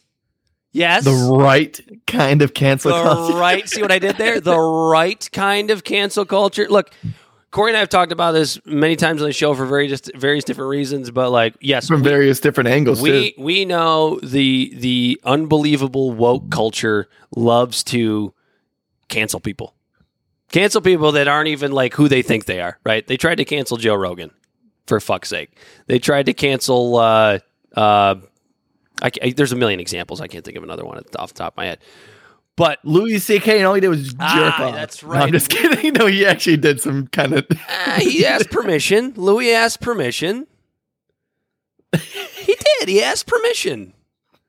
Yes.
the right kind of cancel
The
culture.
right. See what I did there? The <laughs> right kind of cancel culture. Look, Corey and I have talked about this many times on the show for very just various different reasons, but like, yes,
from various different angles
we
too.
we know the the unbelievable woke culture loves to cancel people. Cancel people that aren't even like who they think they are right? They tried to cancel joe rogan for fuck's sake. They tried to cancel uh uh I, ca- there's a million examples. I can't think of another one off the top of my head but
Louis C.K. and all he did was jerk
Ah,
off.
that's
No,
right.
I'm just <laughs> kidding. No, he actually did some kind of.
uh, he asked permission <laughs> louis asked permission he did he asked permission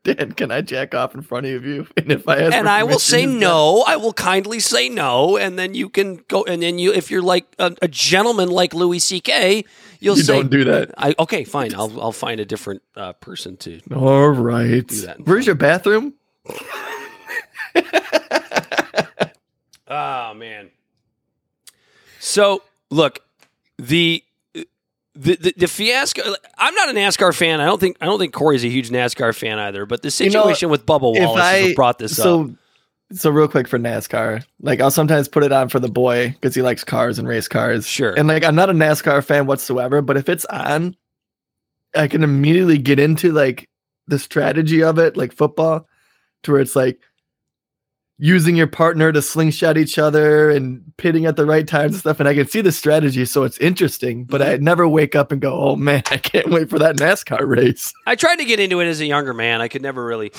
Dan, can I jack off in front of you? <laughs> And if I ask,
and I will say no. I will kindly say no, and then you can go. And then you, if you're like a, a gentleman like Louis C.K., you'll
You
say,
don't do that.
I, "Okay, fine. I'll I'll find a different uh, person to."
All right.
Do that
Where's your bathroom?
Oh man. So look, the. The, the, the fiasco. I'm not a NASCAR fan. I don't think I don't think Corey's a huge NASCAR fan either. But the
You know,
situation with Bubba Wallace
I-
brought this up.
so, so real quick for NASCAR, like I'll sometimes put it on for the boy because he likes cars and race cars.
Sure.
And like I'm not a NASCAR fan whatsoever, but if it's on, I can immediately get into like the strategy of it, like football, to where it's like using your partner to slingshot each other and pitting at the right times and stuff. And I can see the strategy, so it's interesting. But
Mm-hmm.
I never wake up and go, "Oh man, I can't wait for that NASCAR race."
I tried to get into it as a younger man. I could never really.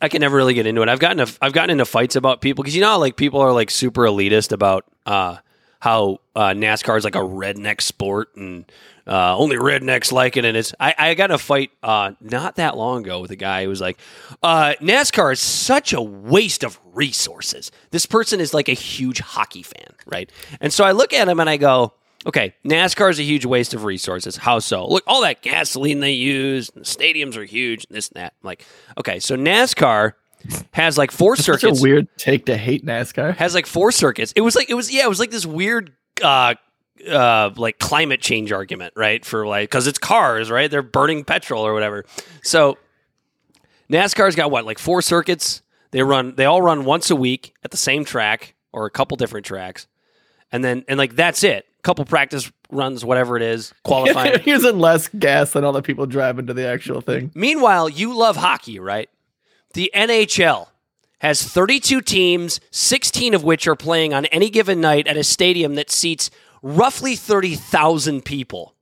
I can never really get into it. I've gotten a, I've gotten into fights about people because you know like people are like super elitist about uh, how uh, NASCAR is like a redneck sport and uh, only rednecks like it. And it's I, I got in a fight uh, not that long ago with a guy who was like, uh, NASCAR is such a waste of resources. This person is like a huge hockey fan, right? And so I look at him and I go, okay, NASCAR is a huge waste of resources. How so? Look, all that gasoline they use, the stadiums are huge, and this and that. I'm like, okay, so NASCAR has like four <laughs> circuits
Such a weird take to hate NASCAR.
has like four circuits. It was like it was yeah, it was like this weird uh uh like climate change argument, right? For like cuz it's cars, right? They're burning petrol or whatever. So NASCAR's got what? Like four circuits. They run they all run once a week at the same track or a couple different tracks. And then and like that's it. Couple practice runs whatever it is, <laughs> qualifying.
Using less gas than all the people driving to the actual thing.
Meanwhile, you love hockey, right? The NHL has 32 teams, 16 of which are playing on any given night at a stadium that seats roughly 30,000 people.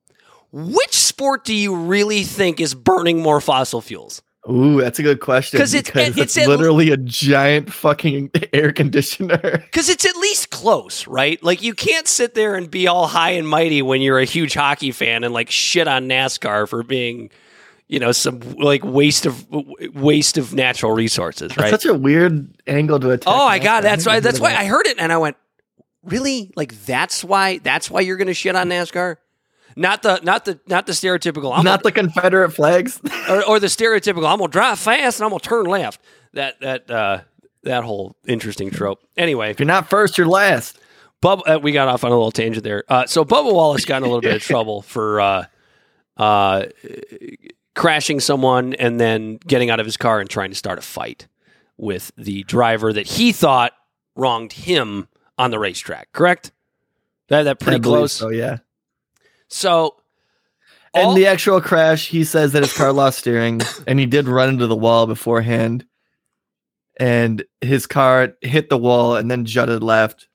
Which sport do you really think is burning more fossil fuels?
Ooh, that's a good question.
'Cause it's-
because
it's
it's,
at-
literally a giant fucking <laughs> air conditioner.
Because it's at least close, right? Like you can't sit there and be all high and mighty when you're a huge hockey fan and like shit on NASCAR for being, you know, some like waste of waste of natural resources,
That's such a weird angle to attack.
Oh, I got it. That's why. That's why I heard it, and I went, "Really? Like that's why? That's why you're going to shit on NASCAR? Not the not the not the stereotypical. I'm
not the Confederate flags. <laughs>
or, or the stereotypical. I'm gonna drive fast and I'm gonna turn left. That that uh, that whole interesting trope. Anyway,
if you're not first, you're last.
Bub, uh, we got off on a little tangent there. Uh, so Bubba Wallace got in a little bit of <laughs> trouble for uh, uh, crashing someone and then getting out of his car and trying to start a fight with the driver that he thought wronged him on the racetrack. Correct? That that pretty close.
So yeah.
So all-
in the actual crash, he says that his car lost steering, <laughs> and he did run into the wall beforehand, and his car hit the wall and then jutted left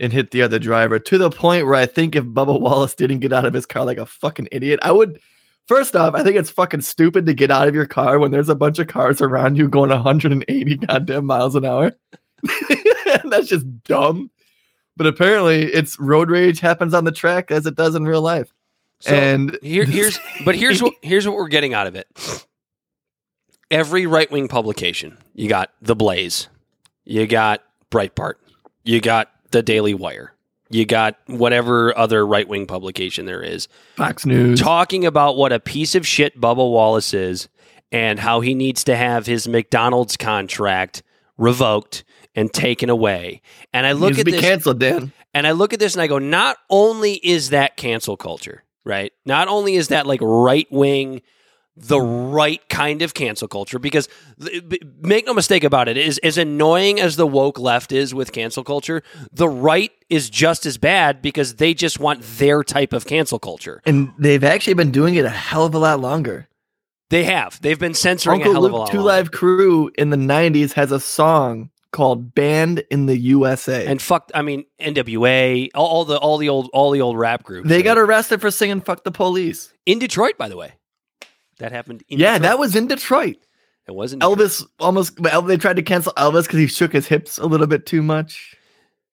and hit the other driver to the point where I think if Bubba Wallace didn't get out of his car like a fucking idiot, I would. First off, I think it's fucking stupid to get out of your car when there's a bunch of cars around you going 180 goddamn miles an hour. <laughs> That's just dumb. But apparently, it's road rage happens on the track as it does in real life.
So
and
here, here's but here's what <laughs> here's what we're getting out of it. Every right wing publication, you got the Blaze, you got Breitbart, you got the Daily Wire, you got whatever other right wing publication there is,
Fox News.
talking about what a piece of shit Bubba Wallace is and how he needs to have his McDonald's contract revoked and taken away. And I look
Needs
at
be
this
canceled, Dan.
and I look at this and I go, not only is that cancel culture, right? Not only is that like right wing, the right kind of cancel culture, because make no mistake about it, is as annoying as the woke left is with cancel culture, the right is just as bad because they just want their type of cancel culture.
And they've actually been doing it a hell of a lot longer.
They have. They've been censoring
Uncle
a hell of a lot.
Two. Live Crew in the 90s has a song called Banned in the USA.
and fuck, I mean NWA, all, all the all the old all the old rap groups.
they
right?
got arrested for singing Fuck the Police.
in Detroit, by the way. That happened. In
yeah,
Detroit.
that was in Detroit.
it wasn't
Elvis almost, well, they tried to cancel Elvis because he shook his hips a little bit too much.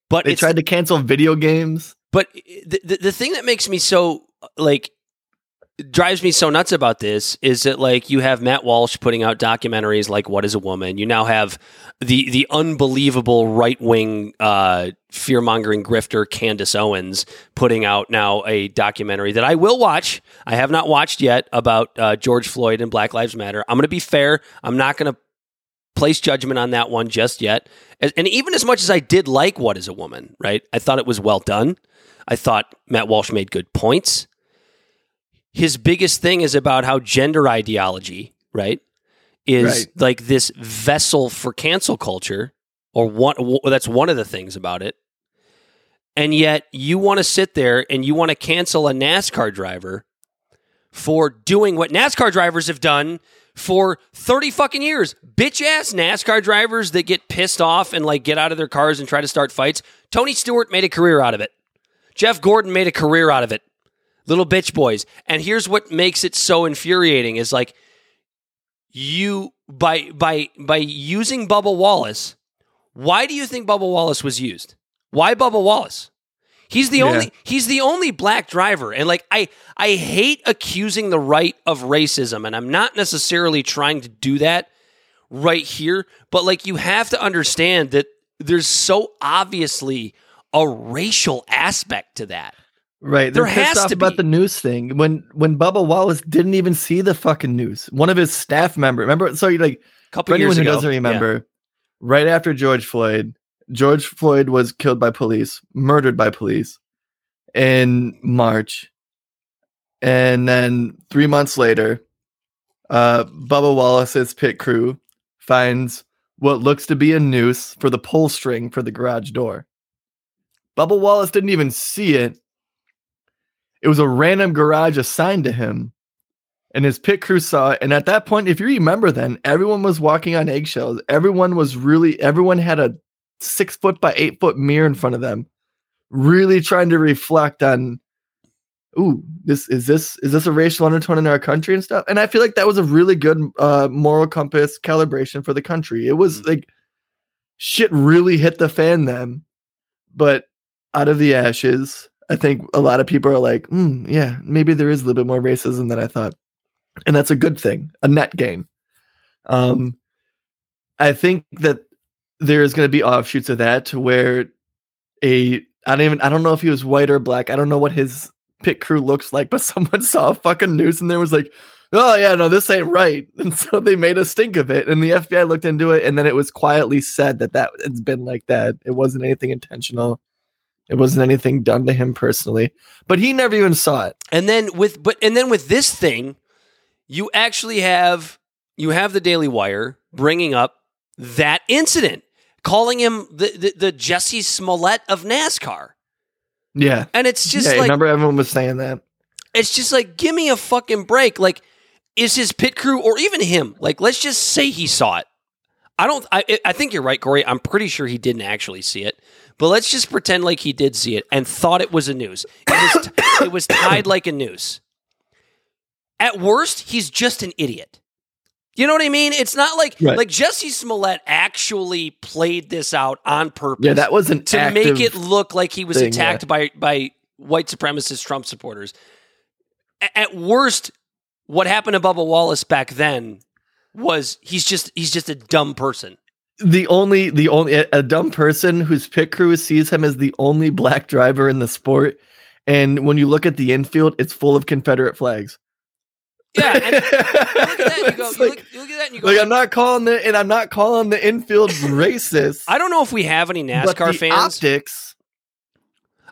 but
They tried to cancel video games.
But eh, the, the the thing that makes me so like drives me so nuts about this is that like you have Matt Walsh putting out documentaries like What is a Woman. You now have the the unbelievable right wing uh, fear mongering grifter Candace Owens putting out now a documentary that I will watch. I have not watched yet about uh, George Floyd and Black Lives Matter. I'm going to be fair. I'm not going to place judgment on that one just yet. And even as much as I did like What is a Woman, right? I thought it was well done. I thought Matt Walsh made good points. His biggest thing is about how gender ideology, right, is
Right.
like this vessel for cancel culture, or one. w- That's one of the things about it. And yet, you want to sit there and you want to cancel a NASCAR driver for doing what NASCAR drivers have done for 30 fucking years. Bitch ass NASCAR drivers that get pissed off and like get out of their cars and try to start fights. Tony Stewart made a career out of it. Jeff Gordon made a career out of it. Little bitch boys. And here's what makes it so infuriating is like you by by by using Bubba Wallace, why do you think Bubba Wallace was used? Why Bubba Wallace? He's the
Yeah.
only he's the only black driver. And like I I hate accusing the right of racism and I'm not necessarily trying to do that right here, but like you have to understand that there's so obviously a racial aspect to that.
Right. They're
There has to
about
be.
the news thing. When when Bubba Wallace didn't even see the fucking news. One of his staff member, remember? So you like
A couple
for anyone who
ago.
doesn't
Yeah.
remember, right after George Floyd, George Floyd was killed by police, murdered by police in March. And then three months later, uh, Bubba Wallace's pit crew finds what looks to be a noose for the pull string for the garage door. Bubba Wallace didn't even see it. It was a random garage assigned to him and his pit crew saw it. And at that point, if you remember, then everyone was walking on eggshells. Everyone was really, everyone had a six foot by eight foot mirror in front of them, really trying to reflect on, ooh, this is this is this a racial undertone in our country and stuff. And I feel like that was a really good uh, moral compass calibration for the country. It was
Mhm.
like shit really hit the fan then, but out of the ashes. I think a lot of people are like, mm, yeah, maybe there is a little bit more racism than I thought and that's a good thing, a net gain. Um, I think that there's going to be offshoots of that to where a I don't even I don't know if he was white or black. I don't know what his pit crew looks like, but <laughs> someone saw a fucking news and there was like, oh yeah, no, this ain't right, <laughs> and so they made a stink of it, and the FBI looked into it, and then it was quietly said that that it's been like that. It wasn't anything intentional. It wasn't anything done to him personally, but he never even saw it.
And then with but and then with this thing, you actually have you have the Daily Wire bringing up that incident, calling him the the, the Jussie Smollett of NASCAR,
Yeah,
and it's just
yeah.
like
remember everyone was saying that.
it's just like give me a fucking break. Like, is his pit crew or even him? Like, let's just say he saw it. I don't. I I think you're right, Corey. I'm pretty sure he didn't actually see it. But let's just pretend like he did see it and thought it was a news. It was, it was tied like a noose. At worst, he's just an idiot. You know what I mean? It's not like
Right.
like Jussie Smollett actually played this out on purpose
Yeah, that was an
to make it look like he was
thing,
attacked by by white supremacist Trump supporters. A- At worst, what happened to Bubba Wallace back then was he's just he's just a dumb person.
The only the only a, dumb person whose pit crew sees him as the only black driver in the sport. And when you look at the infield, it's full of Confederate flags.
Yeah, and you <laughs> look at that and you go, you
like-
look, you look at that and you go,
Like I'm not calling the and I'm not calling the infield <laughs> racist.
I don't know if we have any
but
NASCAR
the
fans.
Optics.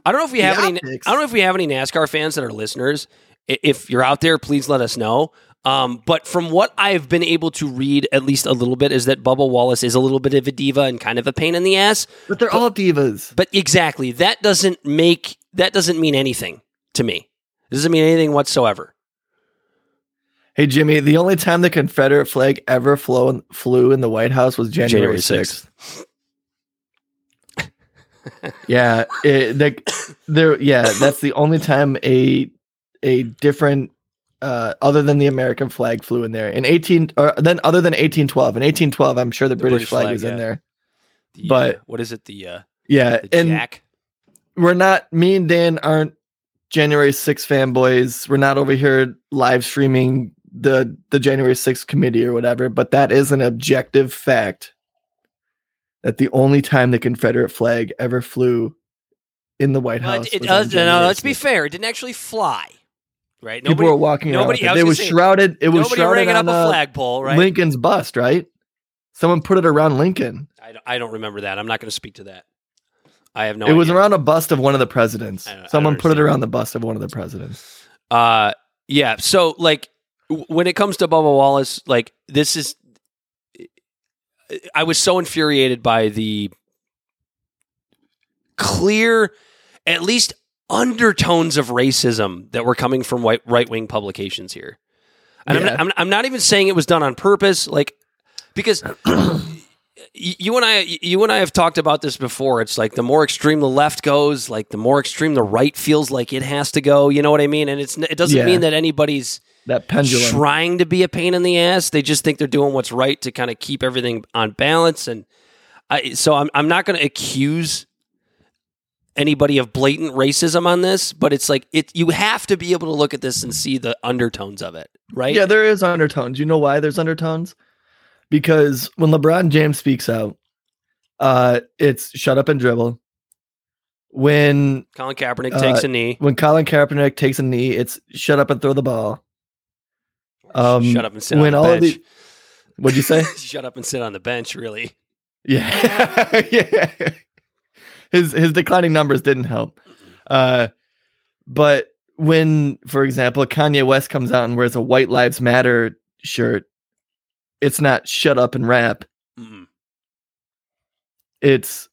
I don't know if we have any.
optics.
I don't know if we have any NASCAR fans that are listeners. If you're out there, please let us know. Um, but from what I've been able to read, at least a little bit, is that Bubba Wallace is a little bit of a diva and kind of a pain in the ass.
But they're all divas.
But exactly, that doesn't make that doesn't mean anything to me. It doesn't mean anything whatsoever.
Hey Jimmy, the only time the Confederate flag ever flown, flew in the White House was January 6th. yeah, it, the, there. Yeah, that's the only time a a different, uh, other than the American flag flew in there. In eighteen, or then other than eighteen twelve. In eighteen twelve, I'm sure the, British,
British
flag,
flag,
was in there.
The,
But-
uh, what is it? The uh,
Yeah,
the
and
Jack.
we're not. Me and Dan aren't January 6th fanboys. We're not over here live streaming the the January 6th committee or whatever. But that is an objective fact that the only time the Confederate flag ever flew in the White
Well,
House.
it, uh,
on
no, let's be fair. It didn't actually fly. Right?
People were walking around.
nobody-
with it.
was
It was
say,
shrouded. It was
nobody
shrouded on
a
uh,
flagpole, right?
Lincoln's bust, right? Someone put it around Lincoln.
I, don't- I don't remember that. I'm not going to speak to that. I have no.
it was around a bust of one of the presidents.
I don't- I don't
Someone put it around the bust of one of the presidents.
Uh, yeah. So like, when it comes to Bubba Wallace, like this is, I was so infuriated by the clear, at least undertones of racism that were coming from white right wing publications here. And I'm, not, I'm, I'm not even saying it was done on purpose, like because. You and I, you and I have talked about this before. It's like the more extreme the left goes, like the more extreme the right feels like it has to go. You know what I mean? And it's it doesn't
Yeah.
mean that anybody's
That pendulum.
trying to be a pain in the ass. They just think they're doing what's right to kind of keep everything on balance. And I, so I'm I'm not going to accuse anybody of blatant racism on this, but it's like it. You have to be able to look at this and see the undertones of it, right?
Yeah, there is undertones. You know why there's undertones? Because when LeBron James speaks out, uh, it's shut up and dribble. When
Colin Kaepernick
Uh,
takes a knee.
when Colin Kaepernick takes a knee, it's shut up and throw the ball. um,
Shut up and sit
when
on the
all of
bench.
the- What'd you say? <laughs>
Shut up and sit on the bench. Really?
yeah, <laughs> yeah. His his declining numbers didn't help. Uh, but when, for example, Kanye West comes out and wears a White Lives Matter shirt, it's not shut up and rap.
Mm-mm.
it's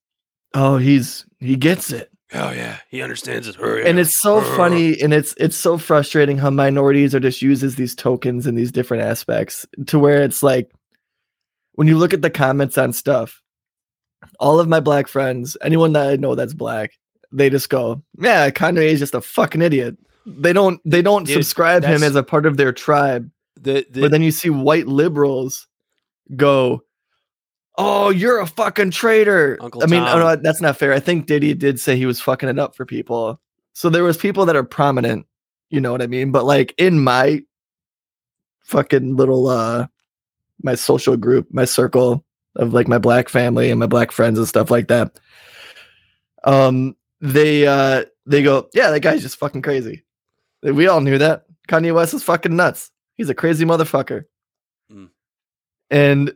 oh he's he gets it
Oh yeah, he understands it. Oh, yeah.
and it's so
Uh.
funny and it's it's so frustrating how minorities are just used as these tokens in these different aspects to where it's like when you look at the comments on stuff all of my black friends anyone that i know that's black they just go yeah kanye is just a fucking idiot they don't they don't
Dude,
subscribe him as a part of their tribe
the, the
but then you see white liberals go, "Oh, you're a fucking traitor."
Uncle
I mean, oh, no, that's not fair. I think Diddy did say he was fucking it up for people. So there was people that are prominent, you know what I mean? But like in my fucking little uh my social group, my circle of like my black family and my black friends and stuff like that. Um they uh they go, "Yeah, that guy's just fucking crazy." We all knew that. Kanye West is fucking nuts. He's a crazy motherfucker.
Mm.
And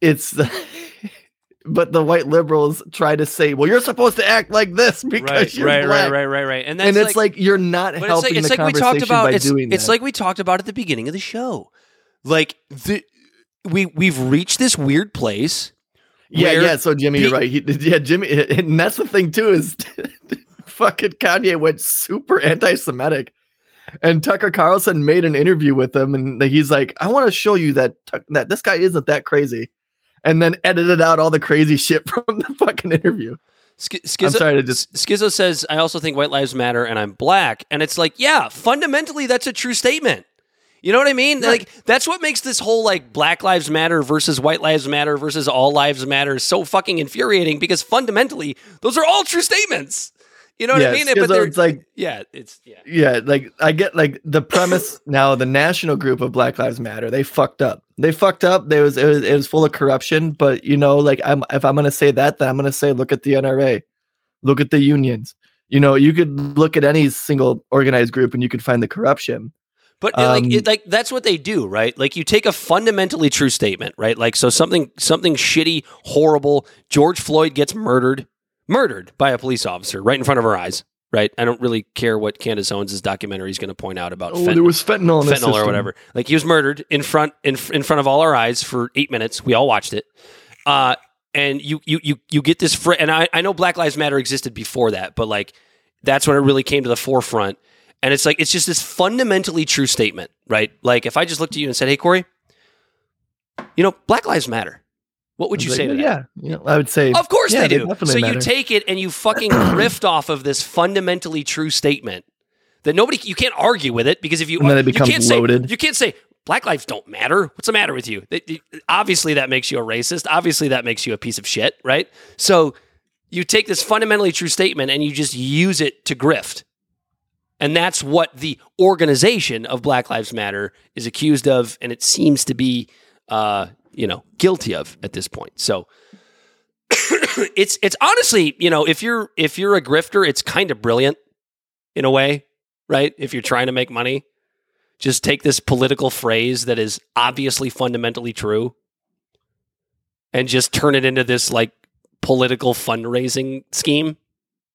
it's <laughs> but the white liberals try to say, "Well, you're supposed to act like this because
right,
you're
right,
black."
right, right, right, right. And that's
and it's like, you're not
but it's
helping
like it's
the
like we talked about.
by
It's
doing
it's
that.
like we talked about at the beginning of the show. Like the we we've reached this weird place.
yeah, yeah. So Jimmy, you're right. He, <laughs> yeah, Jimmy, <laughs> and that's the thing too is <laughs> fucking Kanye went super anti-Semitic, and Tucker Carlson made an interview with him, and he's like, "I want to show you that that this guy isn't that crazy," and then edited out all the crazy shit from the fucking interview.
Sk-
I'm sorry to just
Skizzo says, I also think white lives matter and I'm black. And it's like, yeah, fundamentally, that's a true statement. You know what I mean?
Right.
Like, that's what makes this whole like Black Lives Matter versus White Lives Matter versus All Lives Matter so fucking infuriating because fundamentally, those are all true statements. You know what I mean?
Skizzo,
they're,
it's like
yeah, it's, yeah.
yeah, like I get like the premise <laughs> now. The national group of Black Lives Matter, they fucked up. They fucked up. There was it was it was full of corruption. But you know, like I'm if I'm gonna say that, then I'm gonna say look at the NRA, look at the unions. You know, you could look at any single organized group and you could find the corruption.
But uh, like,
Um,
it, like that's what they do, right? Like you take a fundamentally true statement, right? Like so something something shitty, horrible. George Floyd gets murdered, murdered by a police officer right in front of our eyes, right? I don't really care what Candace Owens' documentary is going to point out about
Oh,
fent-
there was fentanyl in
fentanyl or whatever. Like he was murdered in front in in front of all our eyes for eight minutes. We all watched it. Uh, and you you you you get this fr- and I, I know Black Lives Matter existed before that, but like that's when it really came to the forefront. And it's like it's just this fundamentally true statement, right? Like if I just looked at you and said, "Hey, Corey, you know, Black Lives Matter," what would you
was
say
like,
to that?
yeah, yeah, I would say
Of course
yeah,
they do. so you take it and you fucking <clears throat> rift off of this fundamentally true statement that nobody you can't argue with it because if you
And then it
you
becomes
can't say
loaded.
you can't say black lives don't matter. What's the matter with you? They- they- obviously that makes you a racist. Obviously that makes you a piece of shit, right? So you take this fundamentally true statement and you just use it to grift. And that's what the organization of Black Lives Matter is accused of, and it seems to be, uh, you know, guilty of at this point. So <coughs> it's it's honestly, you know, if you're if you're a grifter, it's kind of brilliant in a way, right? If you're trying to make money, just take this political phrase that is obviously fundamentally true, and just turn it into this like political fundraising scheme.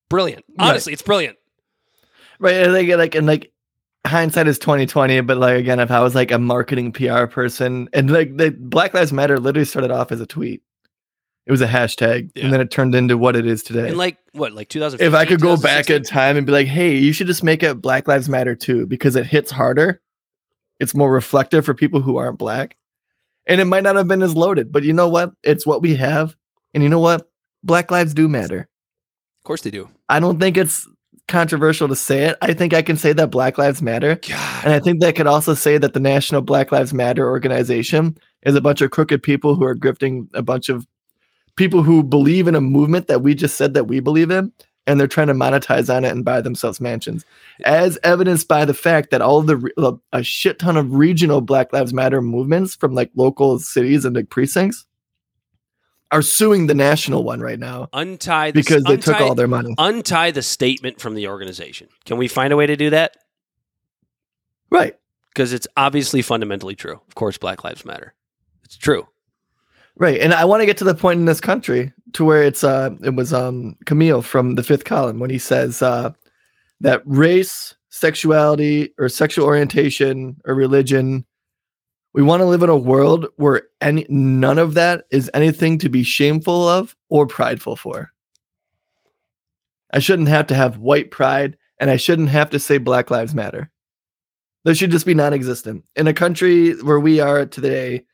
Brilliant.
Right.
Honestly, it's brilliant.
Right and like like and like hindsight is 2020 but like again if i was like a marketing pr person and like the black lives matter literally started off as a tweet. It was a hashtag
Yeah.
and then it turned into what it is today.
And like what, like 2015?
if i could go back in time and be like hey you should just make it black lives matter too because it hits harder. It's more reflective for people who aren't black. And it might not have been as loaded but you know what? It's what we have. And you know what? Black lives do matter.
Of course they do.
I don't think it's controversial to say it. I think I can say that Black Lives Matter.
God,
And I think that could also say that the National Black Lives Matter organization is a bunch of crooked people who are grifting a bunch of people who believe in a movement that we just said that we believe in. And they're trying to monetize on it and buy themselves mansions, as evidenced by the fact that all of the re- uh, a shit ton of regional Black Lives Matter movements from like local cities and like precincts are suing the national one right now
untie the,
because they took all their money.
untie the statement from the organization. Can we find a way to do that?
Right.
Because it's obviously fundamentally true. Of course, Black Lives Matter. It's true.
Right. And I want to get to the point in this country to where it's uh it was um Kmele from the fifth column when he says uh that race, sexuality, or sexual orientation or religion, we want to live in a world where any none of that is anything to be shameful of or prideful for. I shouldn't have to have white pride and I shouldn't have to say Black Lives Matter. They should just be non-existent. In a country where we are today,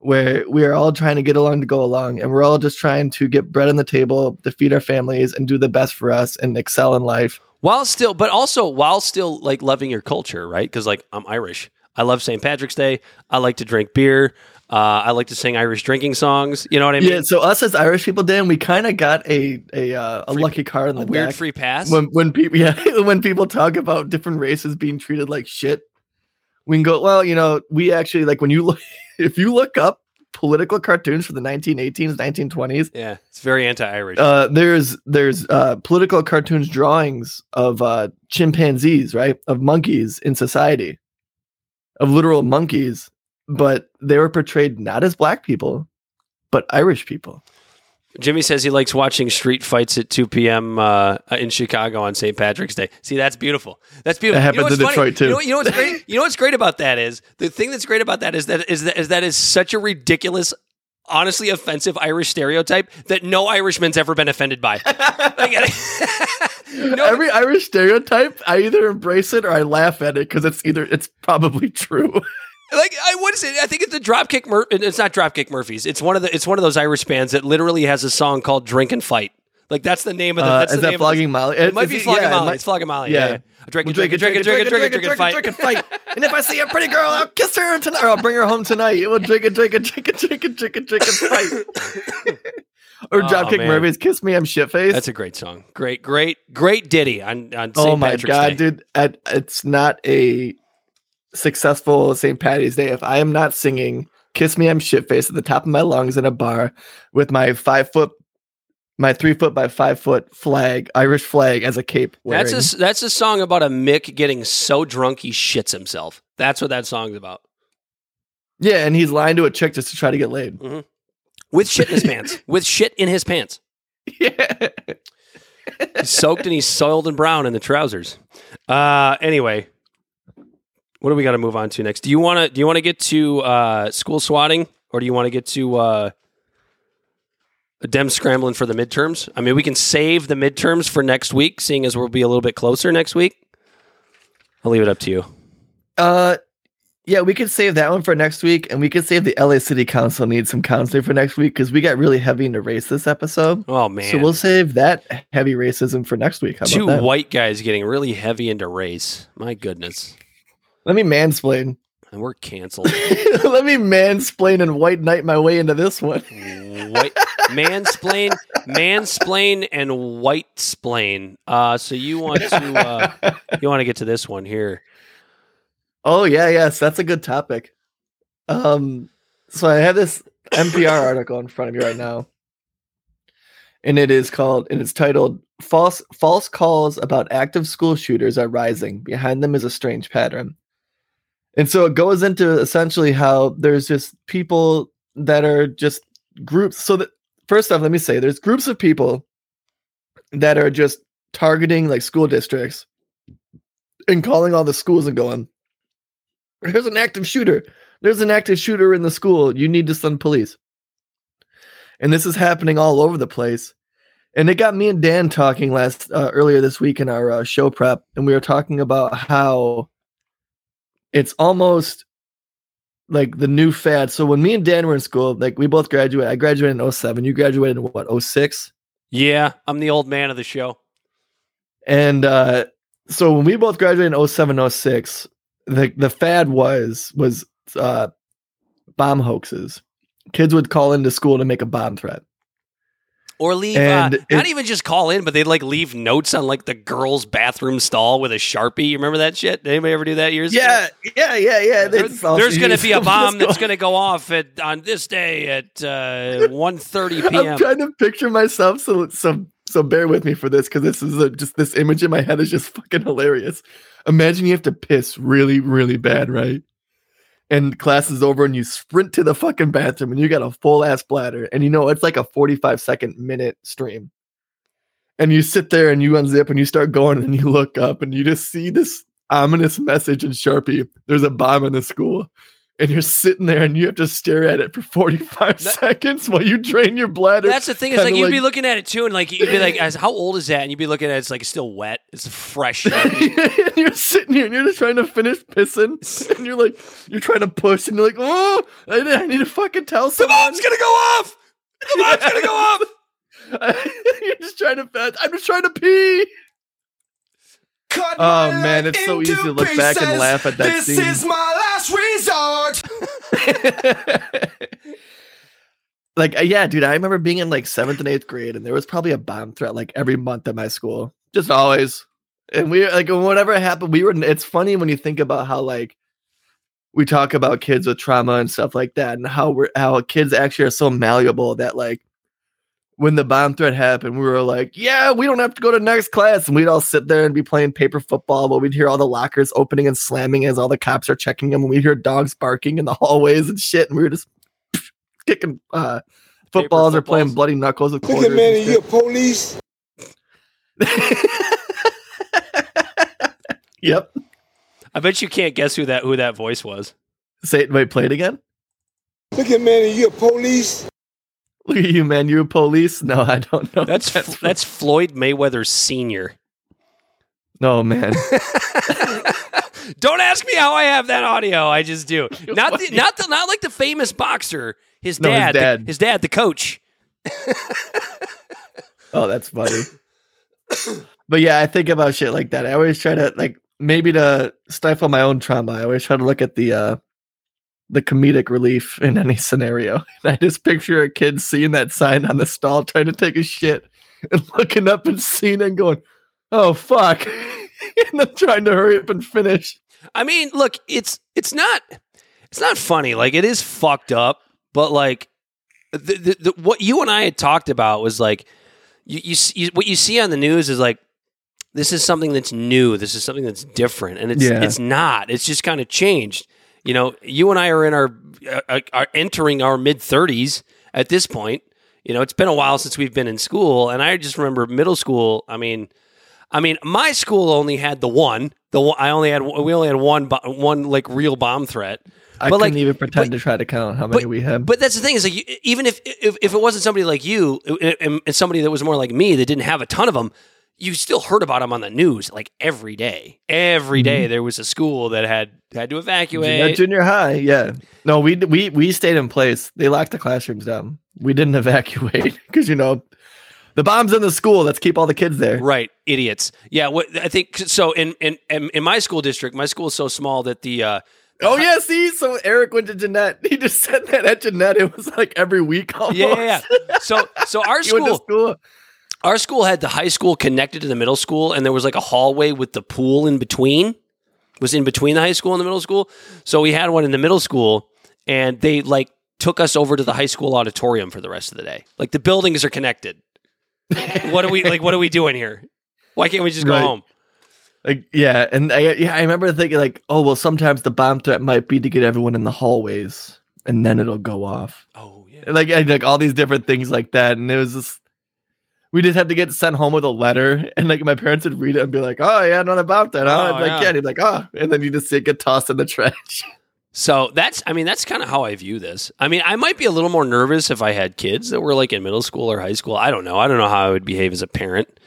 where we are all trying to get along to go along and we're all just trying to get bread on the table to feed our families and do the best for us and excel in life
While still, but also while still like loving your culture, right? Because like I'm Irish. I love St. Patrick's Day. I like to drink beer. Uh, I like to sing Irish drinking songs. You know what I mean?
yeah so us as irish people dan we kind of got a a, uh, a
Free-
lucky card in
A
the
weird
back
free pass.
when when people <laughs> yeah when people talk about different races being treated like shit we can go well you know we actually like when you look <laughs> if you look up political cartoons for the 1918s 1920s
yeah, it's very anti-Irish.
uh, there's there's uh, political cartoons drawings of uh, chimpanzees, right, of monkeys in society, of literal monkeys, but they were portrayed not as black people, but Irish people.
Jimmy says he likes watching street fights at 2 p.m. Uh, in Chicago on St. Patrick's Day. See, that's beautiful. That's beautiful.
That
You know
happens in
funny?
Detroit, too.
You know, you know what's great? You know what's great about that is the thing that's great about that is that is that is that is such a ridiculous honestly offensive Irish stereotype that no Irishman's ever been offended by. <laughs> <laughs> No,
Every Irish stereotype, I either embrace it or I laugh at it because it's either it's probably true. <laughs>
like I what is it? I think it's the Dropkick. Mur- it's not Dropkick Murphys. It's one of the. It's one of those Irish bands that literally has a song called "Drink and Fight." Like that's the name of the.
Uh,
that's
is
the
that
name
flogging Molly?
The, it might be flogging
yeah, it
Molly.
might-
it's flogging Molly.
yeah.
Yeah, yeah. Drink
We'll
drink drink drink drink and drink and fight.
drink and fight. And if I see a pretty girl, I'll kiss her tonight, or I'll bring her home tonight. We'll drink and drink and drink and drink and drink and drink and fight. or
Oh,
Dropkick. Murphys, "Kiss Me, I'm shit faced."
That's a great song. Great, great, great ditty on on St.
oh my
Patrick's
god,
Day.
dude! I, it's not a successful St. Patty's Day if I am not singing "Kiss Me, I'm shit faced" at the top of my lungs in a bar with my five foot, my three foot by five foot flag, Irish flag as a cape.
That's a that's a song about a Mick getting so drunk he shits himself. That's what that song's about.
yeah, and he's lying to a chick just to try to get laid.
With shit in his pants. <laughs> With shit in his pants.
Yeah.
He's soaked and he's soiled and brown in the trousers. Uh, anyway, what do we got to move on to next? Do you want to do you want to get to uh, school swatting or do you want to get to uh, them scrambling for the midterms? I mean, we can save the midterms for next week, seeing as we'll be a little bit closer next week. I'll leave it up to you.
Uh, yeah, we could save that one for next week, and we could save the LA City Council needs some counseling for next week because we got really heavy into race this episode.
Oh man,
So we'll save that heavy racism for next week. How
two white guys getting really heavy into race. My goodness,
Let me mansplain.
And we're canceled. <laughs>
Let me mansplain and white knight my way into this one.
white mansplain, mansplain, and white splain. Uh, so you want to uh, you want to get to this one here?
Oh yeah, yes, that's a good topic. Um, so I have this NPR article in front of me right now, and it is called and it's titled "False False Calls About Active School Shooters Are Rising. Behind them is a strange pattern." And so it goes into essentially how there's just people that are just groups. So that first off, let me say there's groups of people that are just targeting like school districts and calling all the schools and going, there's an active shooter. There's an active shooter in the school. You need to send police. And this is happening all over the place. And it got me and Dan talking last uh, earlier this week in our uh, show prep, and we were talking about how it's almost like the new fad. So when me and Dan were in school, like we both graduated. I graduated in 07. You graduated in what 06?
Yeah, I'm the old man of the show.
And uh, so when we both graduated in 07, 06, the, the fad was was uh, bomb hoaxes. Kids would call into school to make a bomb threat.
Or leave, uh, not even just call in, but they'd like leave notes on like the girls' bathroom stall with a sharpie. You remember that shit? Did anybody ever do that years ago?
Yeah, yeah, yeah, yeah.
There- there's going to be a <laughs> bomb that's going to go off at on this day at uh, 1.30 <laughs>
I'm
p.m.
trying to picture myself, so so so bear with me for this because this is a, just this image in my head is just fucking hilarious. Imagine you have to piss really, really bad, right? And class is over, and you sprint to the fucking bathroom, and you got a full ass bladder, and you know it's like a 45 second minute stream. And you sit there and you unzip and you start going, and you look up and you just see this ominous message in Sharpie. There's a bomb in the school. And you're sitting there and you have to stare at it for 45
That-
seconds while you drain your bladder.
That's the thing. Is
kinda
like you'd be looking at it too, and like you'd be like, "As how old is that?" And you'd be looking at it, it's like it's still wet. It's fresh. <laughs>
and you're sitting here and you're just trying to finish pissing, <laughs> and you're like, you're trying to push, and you're like, oh, I, I need to fucking tell someone."
the bomb's gonna go off. The bomb's gonna go <laughs> off.
you're just trying to. I'm just trying to pee. Oh man, it's so easy to look back and laugh at that
This
scene.
is my last resort. <laughs>
like, uh, yeah, dude, I remember being in like seventh and eighth grade, and there was probably a bomb threat like every month at my school, just always. And we like whatever happened, we were. It's funny when you think about how like we talk about kids with trauma and stuff like that, and how we're how kids actually are so malleable that like when the bomb threat happened, we were like, yeah, we don't have to go to next class, and we'd all sit there and be playing paper football, but we'd hear all the lockers opening and slamming as all the cops are checking them, and we'd hear dogs barking in the hallways and shit, and we were just <laughs> kicking uh, footballs or playing bloody knuckles with
Look at Manny,
and
you a police. <laughs>
yep.
I bet you can't guess who that who that voice was.
Say it. Wait, play it again.
Look at Manny, you a police.
Look at you, man. You a police? <laughs> No, I don't know.
That's <laughs>
That's
that's Floyd Mayweather Senior.
no man. <laughs>
Don't ask me how I have that audio. I just do. Not the, not the, not like the famous boxer. His
No, his
dad. the- his dad, the coach.
Oh, that's funny. but yeah, I think about shit like that. I always try to like maybe to stifle my own trauma. I always try to look at the uh the comedic relief in any scenario. And <laughs> I just picture a kid seeing that sign on the stall trying to take a shit and <laughs> looking up and seeing it and going, "Oh fuck." <laughs> and then trying to hurry up and finish.
I mean, look, it's it's not it's not funny. Like it is fucked up, but like the, the, the, what you and I had talked about was like you, you, you what you see on the news is like this is something that's new. This is something that's different, and it's
Yeah.
it's not. It's just kind of changed. You know, you and I are in our uh, are entering our mid thirties at this point. You know, it's been a while since we've been in school, and I just remember middle school. I mean, I mean, my school only had the one. The one, I only had we only had one one like real bomb threat.
I
But,
couldn't
like,
even pretend to try to count how many we had.
But that's the thing is like even if if, if it wasn't somebody like you and, and somebody that was more like me that didn't have a ton of them, you still heard about them on the news like every day. Every day
Mm-hmm.
there was a school that had had to evacuate.
junior high, yeah. No, we we we stayed in place. They locked the classrooms down. We didn't <laughs> evacuate because you know the bombs in the school. Let's keep all the kids there.
Right, idiots. Yeah, what I think so. In in in my school district, my school is so small that the uh,
Oh yeah, see, so Eric went to Jeanette. <laughs> He just said that at Jeanette. It was like every week almost.
yeah, yeah, yeah. So so our <laughs>
he went to
school
school.
Our school had the high school connected to the middle school, and there was like a hallway with the pool in between. Was in between the high school and the middle school. So we had one in the middle school, and they like took us over to the high school auditorium for the rest of the day. Like the buildings are connected. <laughs> what are we like? What are we doing here? Why can't we just go
Right.
home?
Like yeah, and I yeah, I remember thinking like, oh well, sometimes the bomb threat might be to get everyone in the hallways, and then it'll go off.
Oh yeah.
And, like and, like all these different things like that, and it was just we just had to get sent home with a letter, and like my parents would read it and be like, "Oh yeah, not about that." Huh?
Oh,
like
yeah.
yeah, he'd be like, "Oh," and then you just see it get tossed in the trash. <laughs>
So that's, I mean, that's kind of how I view this. I mean, I might be a little more nervous if I had kids that were like in middle school or high school. I don't know. I don't know how I would behave as a parent.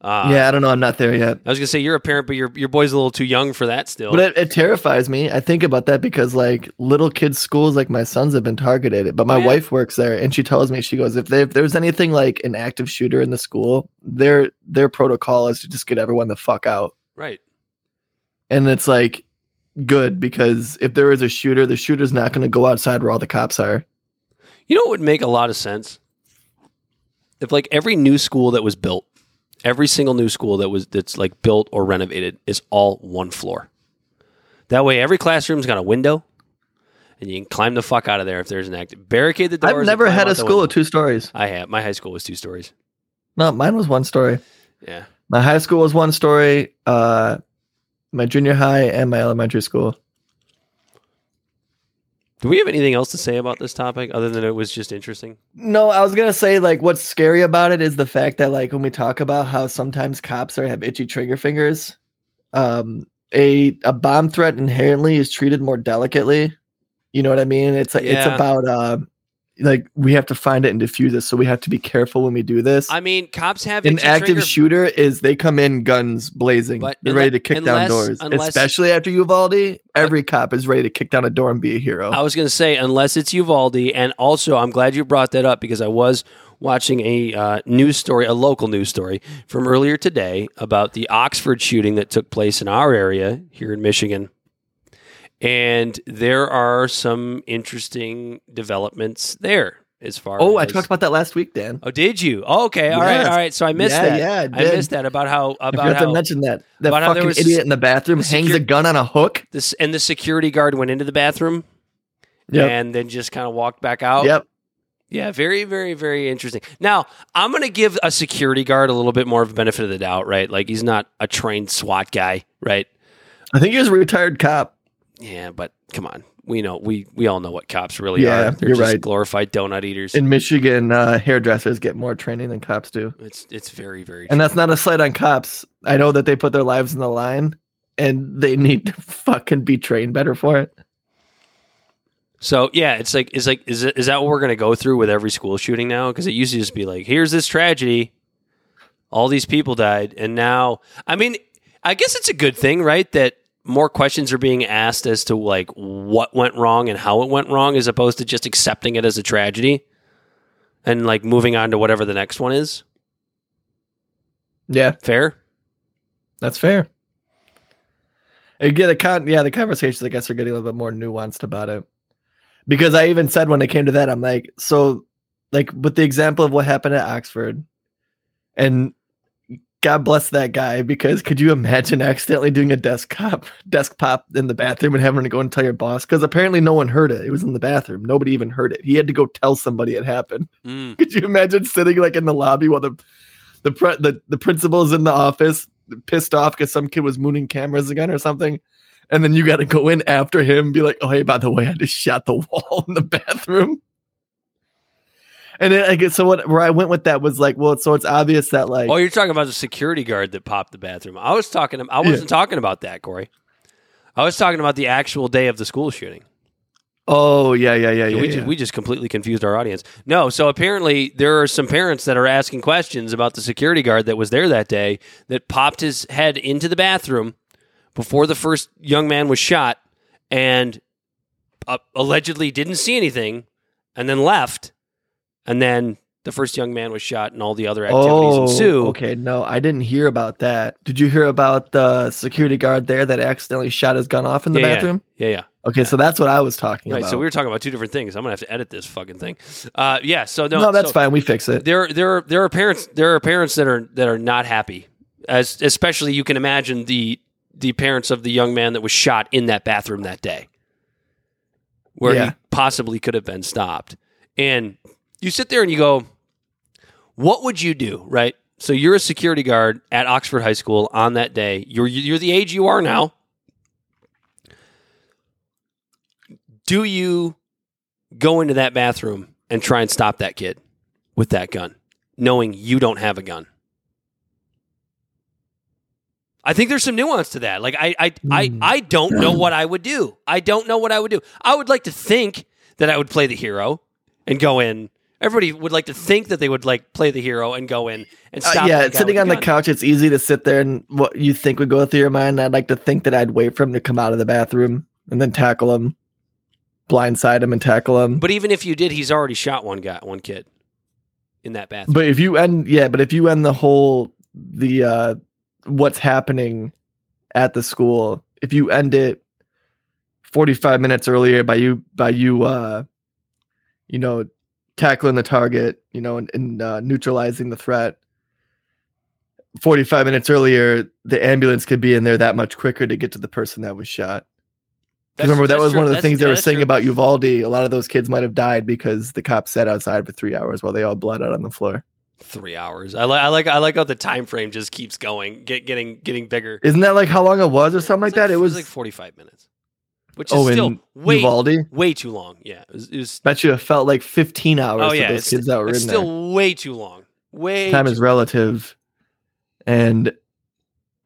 Uh,
yeah, I don't know. I'm not there yet.
I was gonna say you're a parent, but your your boy's a little too young for that still.
But it, it terrifies me. I think about that because like little kids' schools, like my sons have been targeted. But my
Oh, yeah.
wife works there, and she tells me she goes, if, they, if there's anything like an active shooter in the school, their their protocol is to just get everyone the fuck out.
right.
And it's like good because if there is a shooter, the shooter's not going to go outside where all the cops are.
You know what would make a lot of sense? If like every new school that was built, every single new school that was that's like built or renovated is all one floor. That way, every classroom's got a window, and you can climb the fuck out of there if there's an active barricade the doors.
I've never had a school with two stories.
I have. My high school was two stories.
No, mine was one story.
Yeah.
My high school was one story. Uh, my junior high and my elementary school.
Do we have anything else to say about this topic other than it was just interesting?
No, I was gonna say like what's scary about it is the fact that like when we talk about how sometimes cops are have itchy trigger fingers, um, a a bomb threat inherently is treated more delicately. You know what I mean? It's like it's about uh, like we have to find it and defuse it, so we have to be careful when we do this.
I mean, cops have
An active
trigger-
shooter is they come in guns blazing. They're ready to kick
unless-
down doors.
unless-
Especially after Uvalde, every cop is ready to kick down a door and be a hero.
I was going to say, unless it's Uvalde, and also I'm glad you brought that up because I was watching a uh, news story, a local news story from earlier today about the Oxford shooting that took place in our area here in Michigan. And there are some interesting developments there as far
oh, I talked about that last week, Dan.
Oh, did you? Oh, okay. All right.
Yes.
All right. So I missed
Yeah,
that.
yeah, I
I missed that about how about I
forgot to mention that. That
how
fucking
was
idiot in the bathroom
the
hangs a gun on a hook.
this and the security guard went into the bathroom
Yep.
and then just kind of walked back out.
Yep.
Yeah, very, very, very interesting. Now, I'm going to give a security guard a little bit more of a benefit of the doubt, right? Like he's not a trained SWAT guy, right?
I think he was a retired cop.
Yeah, but come on, we know we we all know what cops really
Yeah,
are. They're just
right.
glorified donut eaters.
In Michigan, uh, hairdressers get more training than cops do.
it's it's very, very.
And that's not a slight on cops. I know that they put their lives in the line and they need to <laughs> fucking be trained better for it.
So yeah, it's like it's like is is that what we're gonna go through with every school shooting now? Because it used to just be like, here's this tragedy, all these people died, and now I mean, I guess it's a good thing, right? That more questions are being asked as to like what went wrong and how it went wrong, as opposed to just accepting it as a tragedy and like moving on to whatever the next one is.
Yeah,
Fair.
that's fair. Again, the con- yeah, the conversations I guess are getting a little bit more nuanced about it. Because I even said when it came to that, I'm like, so like with the example of what happened at Oxford, and God bless that guy, because could you imagine accidentally doing a desktop desk pop in the bathroom and having to go and tell your boss? Because apparently no one heard it. It was in the bathroom. Nobody even heard it. He had to go tell somebody it happened.
Mm.
Could you imagine sitting like in the lobby while the the pre- the, the principal's in the office, pissed off because some kid was mooning cameras again or something, and then you got to go in after him, and be like, "Oh hey, by the way, I just shot the <laughs> wall in the bathroom." And then I guess so. What where I went with that was like, well, so it's obvious that like,
Oh, you're talking about the security guard that popped the bathroom. I was talking. I wasn't talking about that, Corey. I was talking about the actual day of the school shooting.
oh yeah, yeah, yeah, yeah.
we
yeah.
just we just completely confused our audience. No, so apparently there are some parents that are asking questions about the security guard that was there that day that popped his head into the bathroom before the first young man was shot and uh, allegedly didn't see anything and then left and then the first young man was shot and all the other activities
Oh,
ensue.
okay. No, I didn't hear about that. Did you hear about the security guard there that accidentally shot his gun off in the
Yeah, yeah.
bathroom?
Yeah, yeah.
Okay, so that's what I was talking
Right,
about.
so we were talking about two different things. I'm gonna have to edit this fucking thing. Uh, yeah, so no,
no, that's
so-
fine. We fix it.
there there are, there are parents there are parents that are that are not happy as especially you can imagine the the parents of the young man that was shot in that bathroom that day where
Yeah.
he possibly could have been stopped and you sit there and you go what would you do right so you're a security guard at Oxford High School on that day you're you're the age you are now do you go into that bathroom and try and stop that kid with that gun, knowing you don't have a gun. I think there's some nuance to that. Like I I I,
Hmm.
I don't know what I would do. I don't know what I would do. I would like to think that I would play the hero and go in. Everybody would like to think that they would like play the hero and go in and
Uh,
stop.
yeah,
that guy
sitting on the couch, it's easy to sit there and what you think would go through your mind. I'd like to think that I'd wait for him to come out of the bathroom and then tackle him, blindside him and tackle him. But,
even if you did, he's already shot one guy, one kid in that bathroom.
but if you end, yeah, but if you end the whole the uh what's happening at the school, if you end it forty five minutes earlier by you by you uh you know tackling the target, you know, and, and uh, neutralizing the threat. 45 minutes earlier, the ambulance could be in there that much quicker to get to the person that was shot. Remember, that was
true.
one of the
That's-
things they were saying
true.
about Uvalde. A lot of those kids might have died because the cops sat outside for three hours while they all bled out on the floor.
three hours. I like I like I like how the time frame just keeps going, get, getting getting bigger.
Isn't that like how long it was or something like, that? It was,
like forty five minutes, which is
oh,
still way
Uvalde.
way too long. Yeah, it was, it was
Bet you it felt like 15 hours
oh
for
yeah,
those
it's,
kids that were
it's
in
still
there.
way too long. Way
Time is relative. And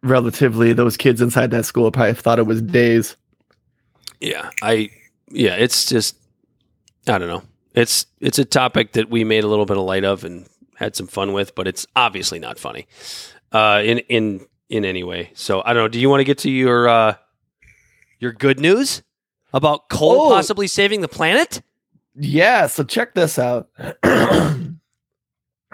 relatively, those kids inside that school probably thought it was days.
yeah. I yeah, it's just I don't know. It's it's a topic that we made a little bit of light of and had some fun with, but it's obviously not funny uh, in in in any way. So I don't know. Do you want to get to your uh, your good news about coal
Oh.
possibly saving the planet?
Yeah, so check this out. <clears throat>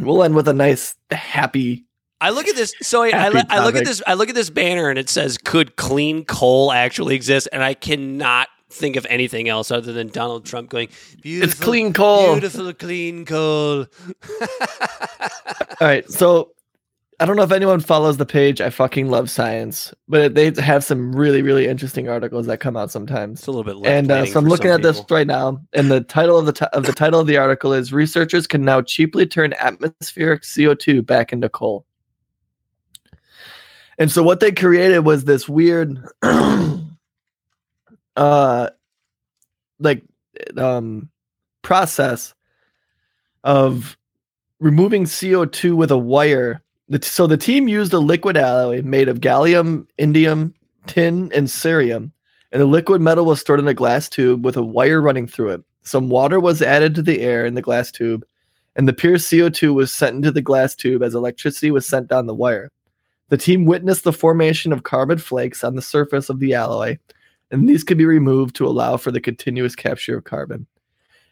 we'll end with a nice, happy.
I look at this. So I, I, I look at this. I look at this banner and it says, "Could clean coal actually exist?" And I cannot think of anything else other than Donald Trump going, "Beautiful,
It's clean coal.
beautiful clean coal." <laughs>
All right, so I don't know if anyone follows the page. I fucking love science, but they have some really, really interesting articles that come out sometimes.
it's a little bit.
and uh, so I'm looking at this right now, and the title of the ti- of the title of the article is "Researchers can now cheaply turn atmospheric CO2 back into coal." And so what they created was this weird, <clears throat> uh, like, um, process of removing CO2 with a wire. The- So the team used a liquid alloy made of gallium, indium, tin, and cerium and the liquid metal was stored in a glass tube with a wire running through it. Some water was added to the air in the glass tube, and the pure CO2 was sent into the glass tube as electricity was sent down the wire. The team witnessed the formation of carbon flakes on the surface of the alloy, and these could be removed to allow for the continuous capture of carbon.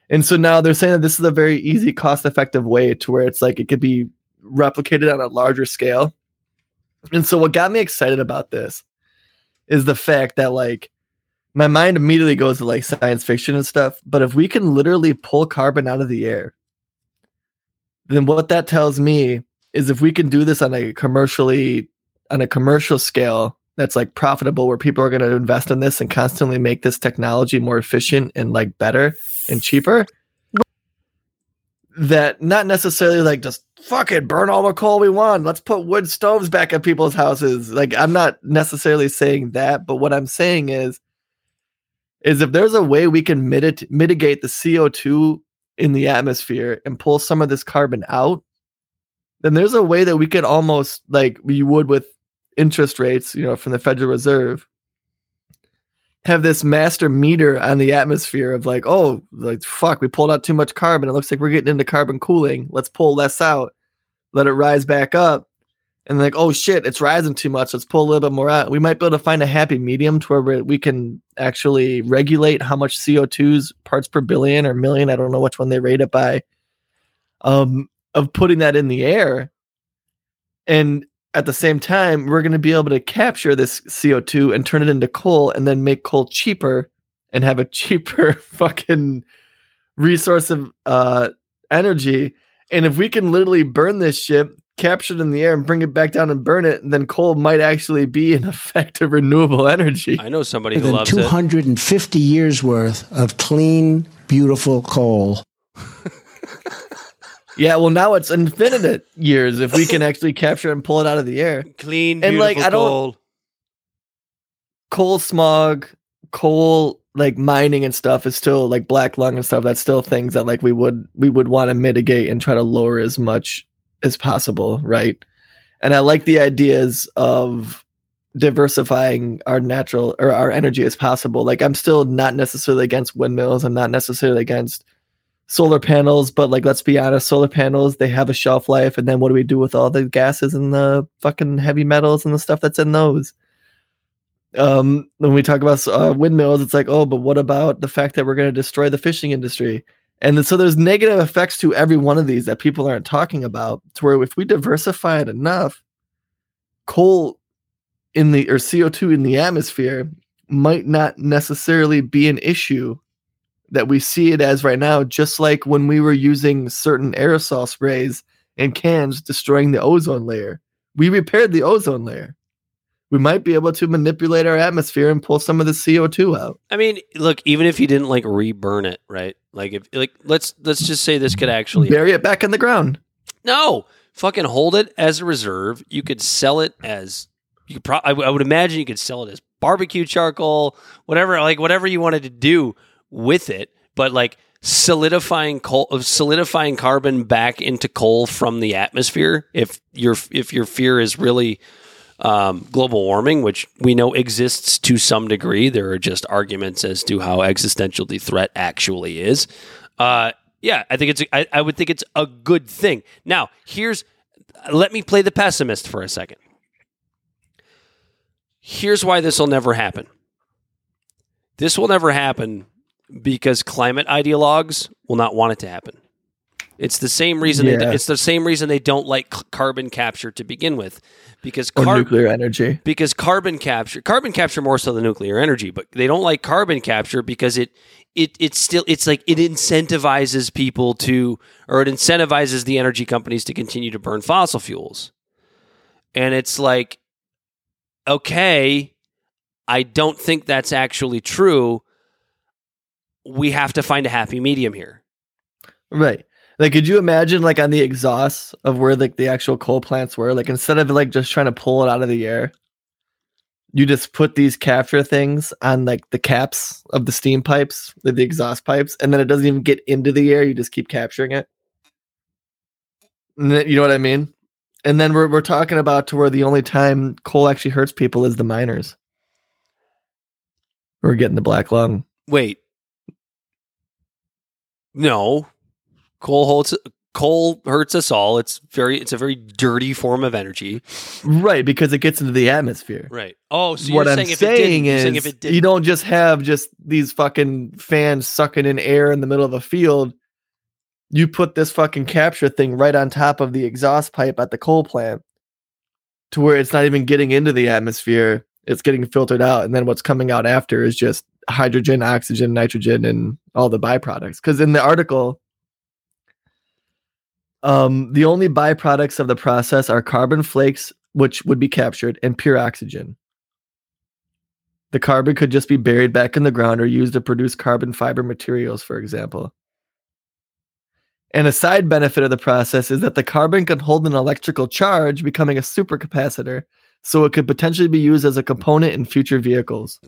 And so now they're saying that this is a very easy, cost effective way to where it's like it could be replicated on a larger scale. And so what got me excited about this is the fact that like my mind immediately goes to like science fiction and stuff. But if we can literally pull carbon out of the air, then what that tells me is if we can do this on a commercially on a commercial scale that's like profitable where people are going to invest in this and constantly make this technology more efficient and like better and cheaper that not necessarily like just fuck it burn all the coal we want. Let's put wood stoves back at people's houses. Like i'm not necessarily saying that but what i'm saying is is if there's a way we can mitigate mitigate the co2 in the atmosphere and pull some of this carbon out then there's a way that we could almost like we would with interest rates, you know, from the Federal Reserve, have this master meter on the atmosphere of like, oh, like fuck, we pulled out too much carbon. It looks like we're getting into carbon cooling. Let's pull less out, let it rise back up. And like, oh shit, it's rising too much. Let's pull a little bit more out. We might be able to find a happy medium to where we can actually regulate how much CO2's parts per billion or million. I don't know which one they rate it by. Um, of putting that in the air. And at the same time, we're going to be able to capture this CO2 and turn it into coal and then make coal cheaper and have a <laughs> cheaper fucking resource of uh, energy. And if we can literally burn this shit, capture it in the air and bring it back down and burn it, then coal might actually be an <laughs> effective renewable energy.
I know somebody who
than
loves it.
250 years worth of clean, beautiful coal. <laughs>
Yeah, well, now it's infinite years if we can actually capture and pull it out of the air.
Clean,
And, like, I don't-
coal.
coal smog, coal like mining and stuff is still like black lung and stuff. That's still things that like we would we would want to mitigate and try to lower as much as possible, right? And I like the ideas of diversifying our natural or our energy as possible. Like I'm still not necessarily against windmills. I'm not necessarily against solar panels, but like let's be honest, solar panels they have a shelf life, and then what do we do with all the gases and the fucking heavy metals and the stuff that's in those? um when we talk about uh, windmills it's like oh but what about the fact that we're going to destroy the fishing industry and so there's negative effects to every one of these that people aren't talking about to where if we diversify it enough coal in the or co2 in the atmosphere might not necessarily be an issue that we see it as right now just like when we were using certain aerosol sprays and cans destroying the ozone layer we repaired the ozone layer we might be able to manipulate our atmosphere and pull some of the CO2 out.
I mean, look, even if you didn't like reburn it, right? Like if like let's let's just say this could actually
Bury it back in the ground.
No, fucking hold it as a reserve. You could sell it as you could. Pro- I, w- I would imagine you could sell it as barbecue charcoal, whatever, like whatever you wanted to do with it. But like solidifying coal, solidifying carbon back into coal from the atmosphere. If your if your fear is really um, global warming, which we know exists to some degree, there are just arguments as to how existential the threat actually is. Uh, yeah, I think it's. I, I would think it's a good thing. Now, here's. Let me play the pessimist for a second. Here's why this will never happen. This will never happen because climate ideologues will not want it to happen. It's the same reason. They, it's the same reason they don't like c- carbon capture to begin with, because
Or
car-
nuclear energy.
because carbon capture carbon capture more so than nuclear energy but they don't like carbon capture because it it it's still it's like it incentivizes people to or it incentivizes the energy companies to continue to burn fossil fuels and it's like okay i don't think that's actually true we have to find a happy medium here
Right. Like could you imagine like on the exhausts of where like the actual coal plants were, like instead of like just trying to pull it out of the air, you just put these capture things on like the caps of the steam pipes, the, the exhaust pipes, and then it doesn't even get into the air, you just keep capturing it. Then- you know what I mean? And then we're we're talking about to where the only time coal actually hurts people is the miners. We're getting the black lung.
Wait. No. Coal hurts coal hurts us all. It's very it's a very dirty form of energy.
Right, because it gets into the atmosphere.
Right. Oh, so
what
you're
I'm
saying if
saying, is,
saying if it
you don't just have just these fucking fans sucking in air in the middle of a field. You put this fucking capture thing right on top of the exhaust pipe at the coal plant, to where it's not even getting into the atmosphere. It's getting filtered out, and then what's coming out after is just hydrogen, oxygen, nitrogen, and all the byproducts. Because in the article, um, the only byproducts of the process are carbon flakes, which would be captured, and pure oxygen. The carbon could just be buried back in the ground or used to produce carbon fiber materials, for example. And a side benefit of the process is that the carbon can hold an electrical charge, becoming a supercapacitor, so it could potentially be used as a component in future vehicles.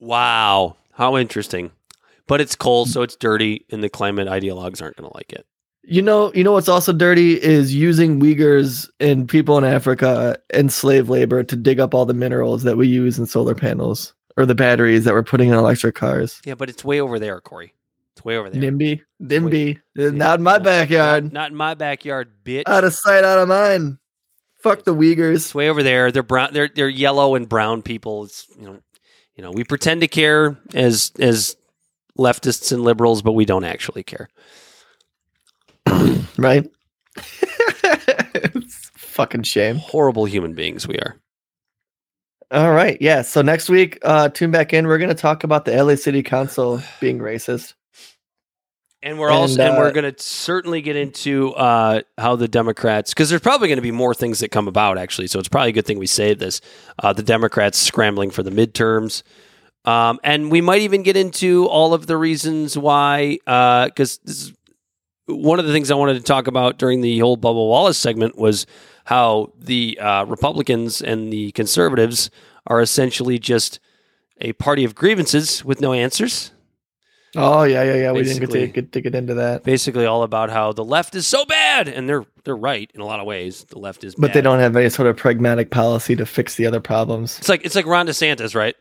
Wow. How interesting. But it's coal, so it's dirty, and the climate ideologues aren't going to like it.
You know, you know what's also dirty is using Uyghurs and people in Africa and slave labor to dig up all the minerals that we use in solar panels or the batteries that we're putting in electric cars.
Yeah, but it's way over there, Corey. It's way over there.
NIMBY, NIMBY,
Yeah,
not in my
not-
backyard.
Not, not in my backyard, bitch.
Out of sight, out of mind. Fuck the Uyghurs.
It's way over there. They're brown. They're they're yellow and brown people. It's you know, you know, we pretend to care as as leftists and liberals, but we don't actually care. <clears throat>
right? <laughs> it's fucking shame.
Horrible human beings we are.
All right, yeah. So next week, uh, tune back in. We're gonna talk about the LA City Council being racist.
And we're also
And,
and we're
uh,
going to certainly get into uh, how the Democrats because there's probably going to be more things that come about actually. So it's probably a good thing we saved this. Uh, the Democrats scrambling for the midterms, um, and we might even get into all of the reasons why. Because this is one of the things I wanted to talk about during the whole Bubba Wallace segment was how the uh, Republicans and the conservatives are essentially just a party of grievances with no answers.
Oh yeah, yeah, yeah. We didn't get to, get to get into that,
basically all about how the left is so bad, and they're they're right in a lot of ways. The left is,
but they don't have any sort of pragmatic policy to fix the other problems.
It's like it's like Ron DeSantis, right?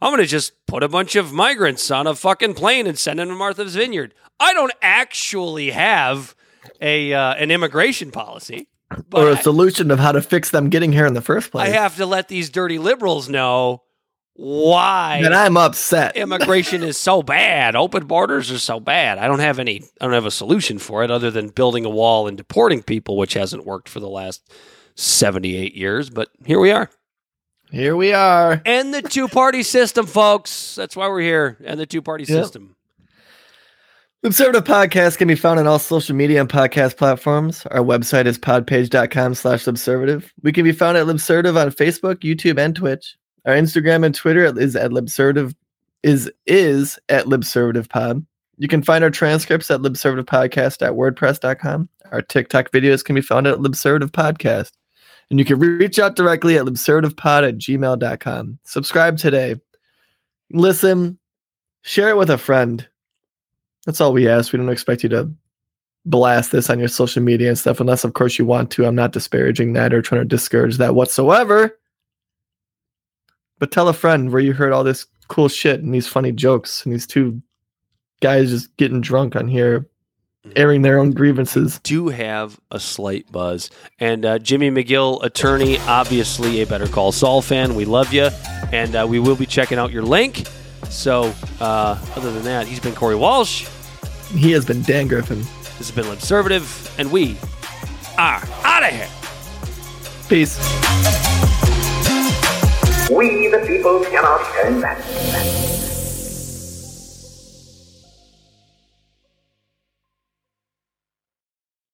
I'm gonna just put a bunch of migrants on a fucking plane and send them to Martha's Vineyard. I don't actually have a uh, an immigration policy, but
or a solution of how to fix them getting here in the first place.
I have to let these dirty liberals know why
and I'm upset.
immigration is so bad. Open borders are so bad. I don't have any. I don't have a solution for it other than building a wall and deporting people, which hasn't worked for the last seventy-eight years. But here we are.
Here we are.
And the two-party system, folks. That's why we're here. And the two-party
Yep.
system.
The Libservative Podcast can be found on all social media and podcast platforms. Our website is podpage.com slash Libservative. We can be found at Libservative on Facebook, YouTube, and Twitch. Our Instagram and Twitter is at Libservative is is at LibservativePod. You can find our transcripts at libservativepodcast at wordpress.com. Our TikTok videos can be found at Libservative Podcast. And you can reach out directly at libservativepod at gmail.com. Subscribe today. Listen, share it with a friend. That's all we ask. We don't expect you to blast this on your social media and stuff, unless, of course, you want to. I'm not disparaging that or trying to discourage that whatsoever. But tell a friend where you heard all this cool shit and these funny jokes and these two guys just getting drunk on here, airing their own grievances.
Do have a slight buzz. And uh, Jimmy McGill, attorney, obviously a Better Call Saul fan. We love you. And uh, we will be checking out your link. So, uh, other than that, he's been Corey Walsh.
He has been Dan Griffin.
This has been Libservative, and we are out of here.
Peace.
We, the people, cannot turn back.